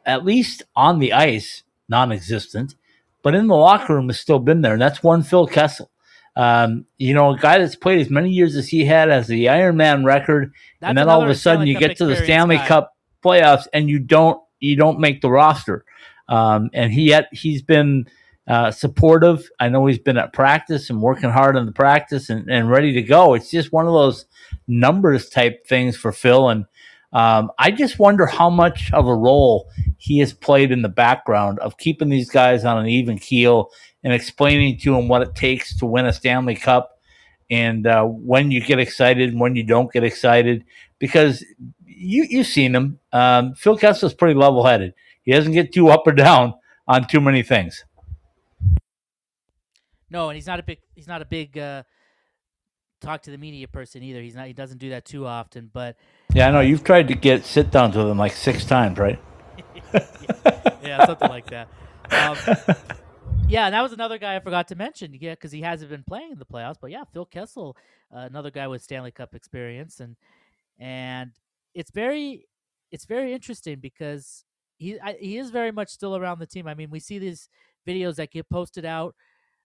at least on the ice non-existent, but in the locker room has still been there, and that's one Phil Kessel. Um, you know, a guy that's played as many years as he had as the Ironman record, that's and then all of a sudden Stanley you Cup get to the Stanley guy. Cup playoffs and you don't you don't make the roster. Um, and he yet he's been uh, supportive. I know he's been at practice and working hard on the practice and, and ready to go. It's just one of those numbers type things for Phil. And um, I just wonder how much of a role he has played in the background of keeping these guys on an even keel and explaining to them what it takes to win a Stanley Cup and uh, when you get excited and when you don't get excited. Because you, you've seen him. Um, Phil Kessel's pretty level headed. He doesn't get too up or down on too many things. No, and he's not a big he's not a big uh, talk to the media person either. He's not he doesn't do that too often. But yeah, I know you've tried to get sit downs with him like six times, right? yeah, yeah, something like that. Um, yeah, and that was another guy I forgot to mention. Yeah, because he hasn't been playing in the playoffs. But yeah, Phil Kessel, uh, another guy with Stanley Cup experience, and and it's very it's very interesting because he I, he is very much still around the team. I mean, we see these videos that get posted out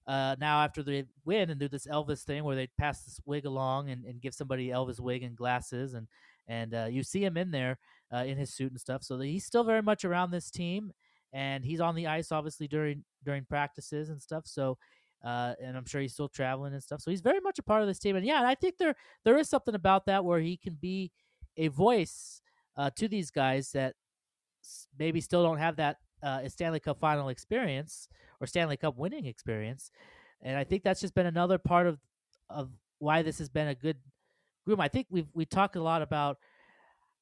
uh, now after they win and do this Elvis thing where they pass this wig along and, and give somebody Elvis wig and glasses and and uh, you see him in there uh, in his suit and stuff. So he's still very much around this team and he's on the ice obviously during during practices and stuff. So uh, and I'm sure he's still traveling and stuff. So he's very much a part of this team. And yeah, I think there there is something about that where he can be a voice uh, to these guys that maybe still don't have that uh, Stanley Cup final experience or Stanley Cup winning experience. And I think that's just been another part of of why this has been a good group. I think we've we talked a lot about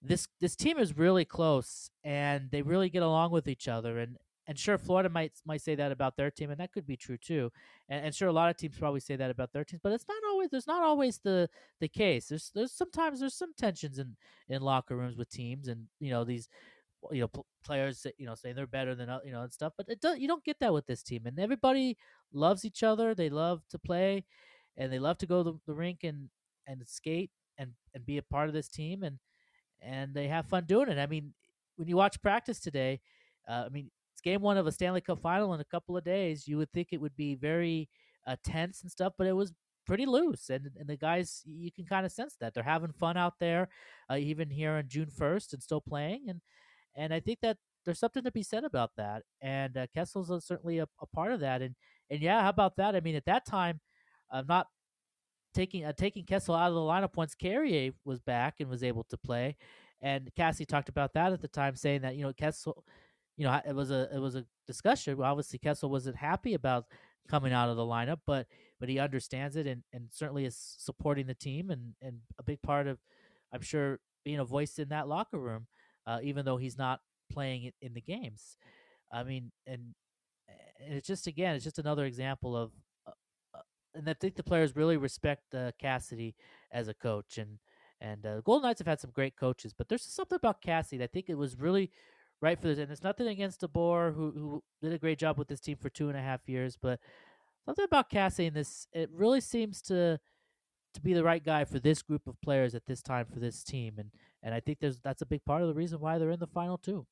this this team is really close and they really get along with each other and and sure Florida might might say that about their team and that could be true too. And, and sure a lot of teams probably say that about their teams, but it's not always there's not always the the case. There's there's sometimes there's some tensions in in locker rooms with teams and you know these you know players you know saying they're better than you know and stuff but it does, you don't get that with this team and everybody loves each other they love to play and they love to go to the, the rink and and skate and and be a part of this team and and they have fun doing it i mean when you watch practice today uh, i mean it's game one of a stanley cup final in a couple of days you would think it would be very uh, tense and stuff but it was pretty loose and, and the guys you can kind of sense that they're having fun out there uh, even here on june 1st and still playing and and I think that there's something to be said about that. And uh, Kessel's certainly a, a, part of that. And and yeah, how about that? I mean, at that time, I'm not taking uh, taking Kessel out of the lineup once Carrier was back and was able to play. And Cassie talked about that at the time, saying that you know Kessel, you know, it was a it was a discussion. Obviously, Kessel wasn't happy about coming out of the lineup, but but he understands it and and certainly is supporting the team and and a big part of, I'm sure, being a voice in that locker room uh, even though he's not playing it in the games. I mean, and, and it's just again, it's just another example of, uh, uh and I think the players really respect uh, Cassidy as a coach, and and uh, Golden Knights have had some great coaches, but there's something about Cassidy. That I think it was really right for this, and it's nothing against DeBoer, who who did a great job with this team for two and a half years, but something about Cassidy in this, it really seems to to be the right guy for this group of players at this time for this team, and and I think there's that's a big part of the reason why they're in the final two.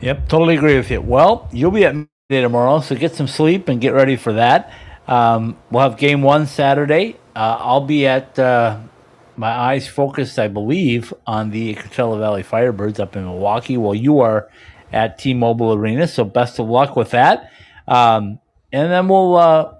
Yep, totally agree with you. Well, you'll be at midday tomorrow, so get some sleep and get ready for that. Um, we'll have game one Saturday, uh, I'll be at uh, my eyes focused, I believe, on the Coachella Valley Firebirds up in Milwaukee while you are at T-Mobile Arena. So best of luck with that. Um, and then we'll uh,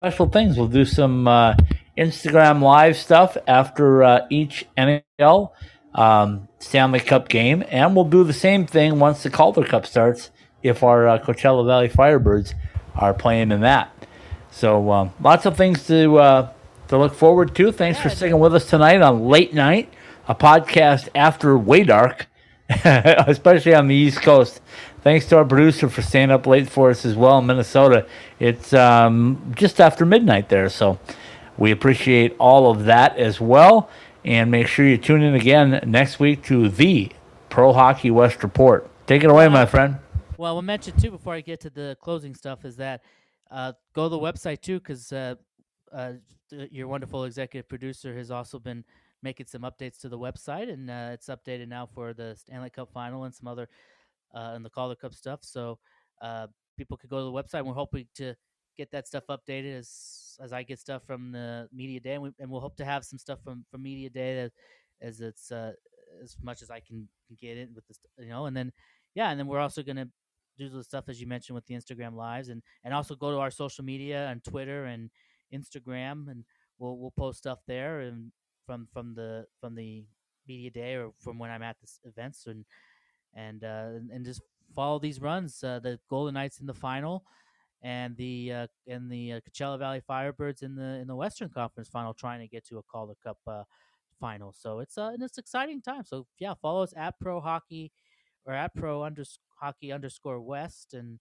special things. We'll do some uh, Instagram live stuff after uh, each NHL um, Stanley Cup game, and we'll do the same thing once the Calder Cup starts if our uh, Coachella Valley Firebirds are playing in that. So um, lots of things to uh, to look forward to. Thanks for sticking with us tonight on Late Night, a podcast after way dark, especially on the East Coast. Thanks to our producer for staying up late for us as well in Minnesota. It's um, just after midnight there, so we appreciate all of that as well. And make sure you tune in again next week to the Pro Hockey West Report. Take it away, my friend. Well, we'll mention too before I get to the closing stuff is that uh, go to the website too because uh, uh, your wonderful executive producer has also been making some updates to the website, and uh, it's updated now for the Stanley Cup final and some other uh, and the Calder Cup stuff. So uh, people could go to the website. We're hoping to get that stuff updated as as I get stuff from the media day, and, we, and we'll hope to have some stuff from from media day that, as it's uh, as much as I can get it with this, you know, and then yeah, and then we're also gonna do the stuff as you mentioned with the Instagram lives, and and also go to our social media and Twitter and Instagram, and we'll we'll post stuff there and from from the from the media day or from when I'm at this events and and uh, and just follow these runs. Uh, the Golden Knights in the final and the uh, and the uh, Coachella Valley Firebirds in the in the Western Conference Final, trying to get to a Calder Cup uh, final. So it's uh, it's exciting time. So yeah, follow us at Pro Hockey or at Pro unders- Hockey underscore West and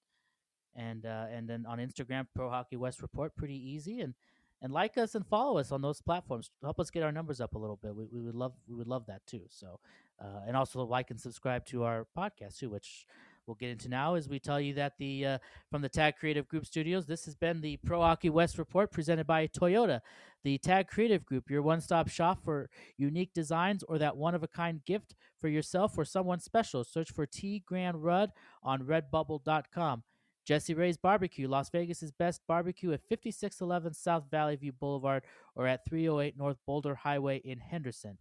and uh, and then on Instagram Pro Hockey West Report, pretty easy and and like us and follow us on those platforms. Help us get our numbers up a little bit. We, we would love we would love that too. So uh, and also like and subscribe to our podcast too, which we'll get into now as we tell you that the uh, from the Tag Creative Group Studios, this has been the Pro Hockey West report presented by Toyota, the Tag Creative Group, your one-stop shop for unique designs or that one-of-a-kind gift for yourself or someone special. Search for T Grand Rudd on Redbubble.com. Jessie Rae's Barbecue, Las Vegas's best barbecue at 5611 South Valley View Boulevard or at 308 North Boulder Highway in Henderson.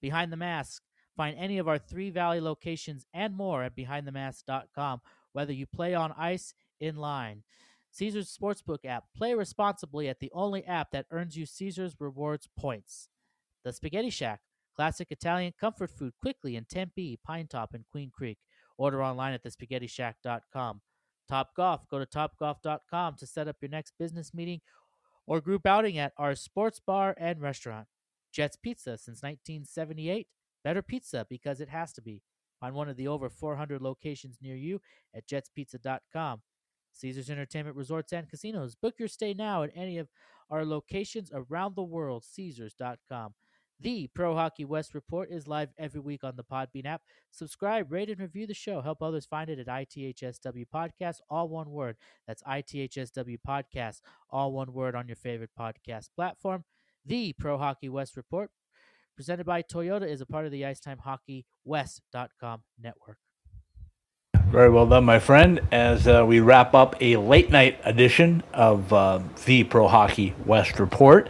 Behind the Mask, Find any of our three Valley locations and more at behindthemask.com, whether you play on ice, in line. Caesars Sportsbook app. Play responsibly at the only app that earns you Caesars Rewards points. The Spaghetti Shack. Classic Italian comfort food quickly in Tempe, Pinetop, and Queen Creek. Order online at thespaghettishack.com. Top Golf. Go to topgolf.com to set up your next business meeting or group outing at our sports bar and restaurant. Jets Pizza since 1978. Better pizza because it has to be. Find one of the over 400 locations near you at jetspizza.com. Caesars Entertainment Resorts and Casinos. Book your stay now at any of our locations around the world. Caesars.com. The Pro Hockey West Report is live every week on the Podbean app. Subscribe, rate, and review the show. Help others find it at ITHSW Podcast, all one word. That's ITHSW Podcast, all one word on your favorite podcast platform. The Pro Hockey West Report presented by Toyota, is a part of the Icetime Hockey West.com network. Very well done, my friend. As uh, we wrap up a late night edition of uh, the Pro Hockey West Report,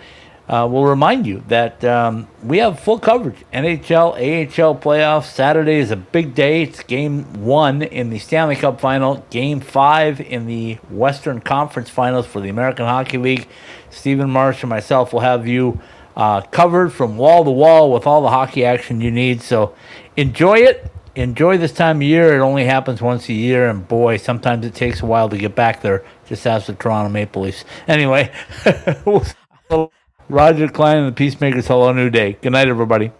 uh, we'll remind you that um, we have full coverage. NHL, AHL playoffs. Saturday is a big day. It's game one in the Stanley Cup final, game five in the Western Conference finals for the American Hockey League. Steven Marsh and myself will have you uh, covered from wall to wall with all the hockey action you need. So enjoy it. Enjoy this time of year. It only happens once a year, and boy, sometimes it takes a while to get back there. Just ask the Toronto Maple Leafs. Anyway, Roger Klein and the Peacemakers. Hello, new day. Good night, everybody.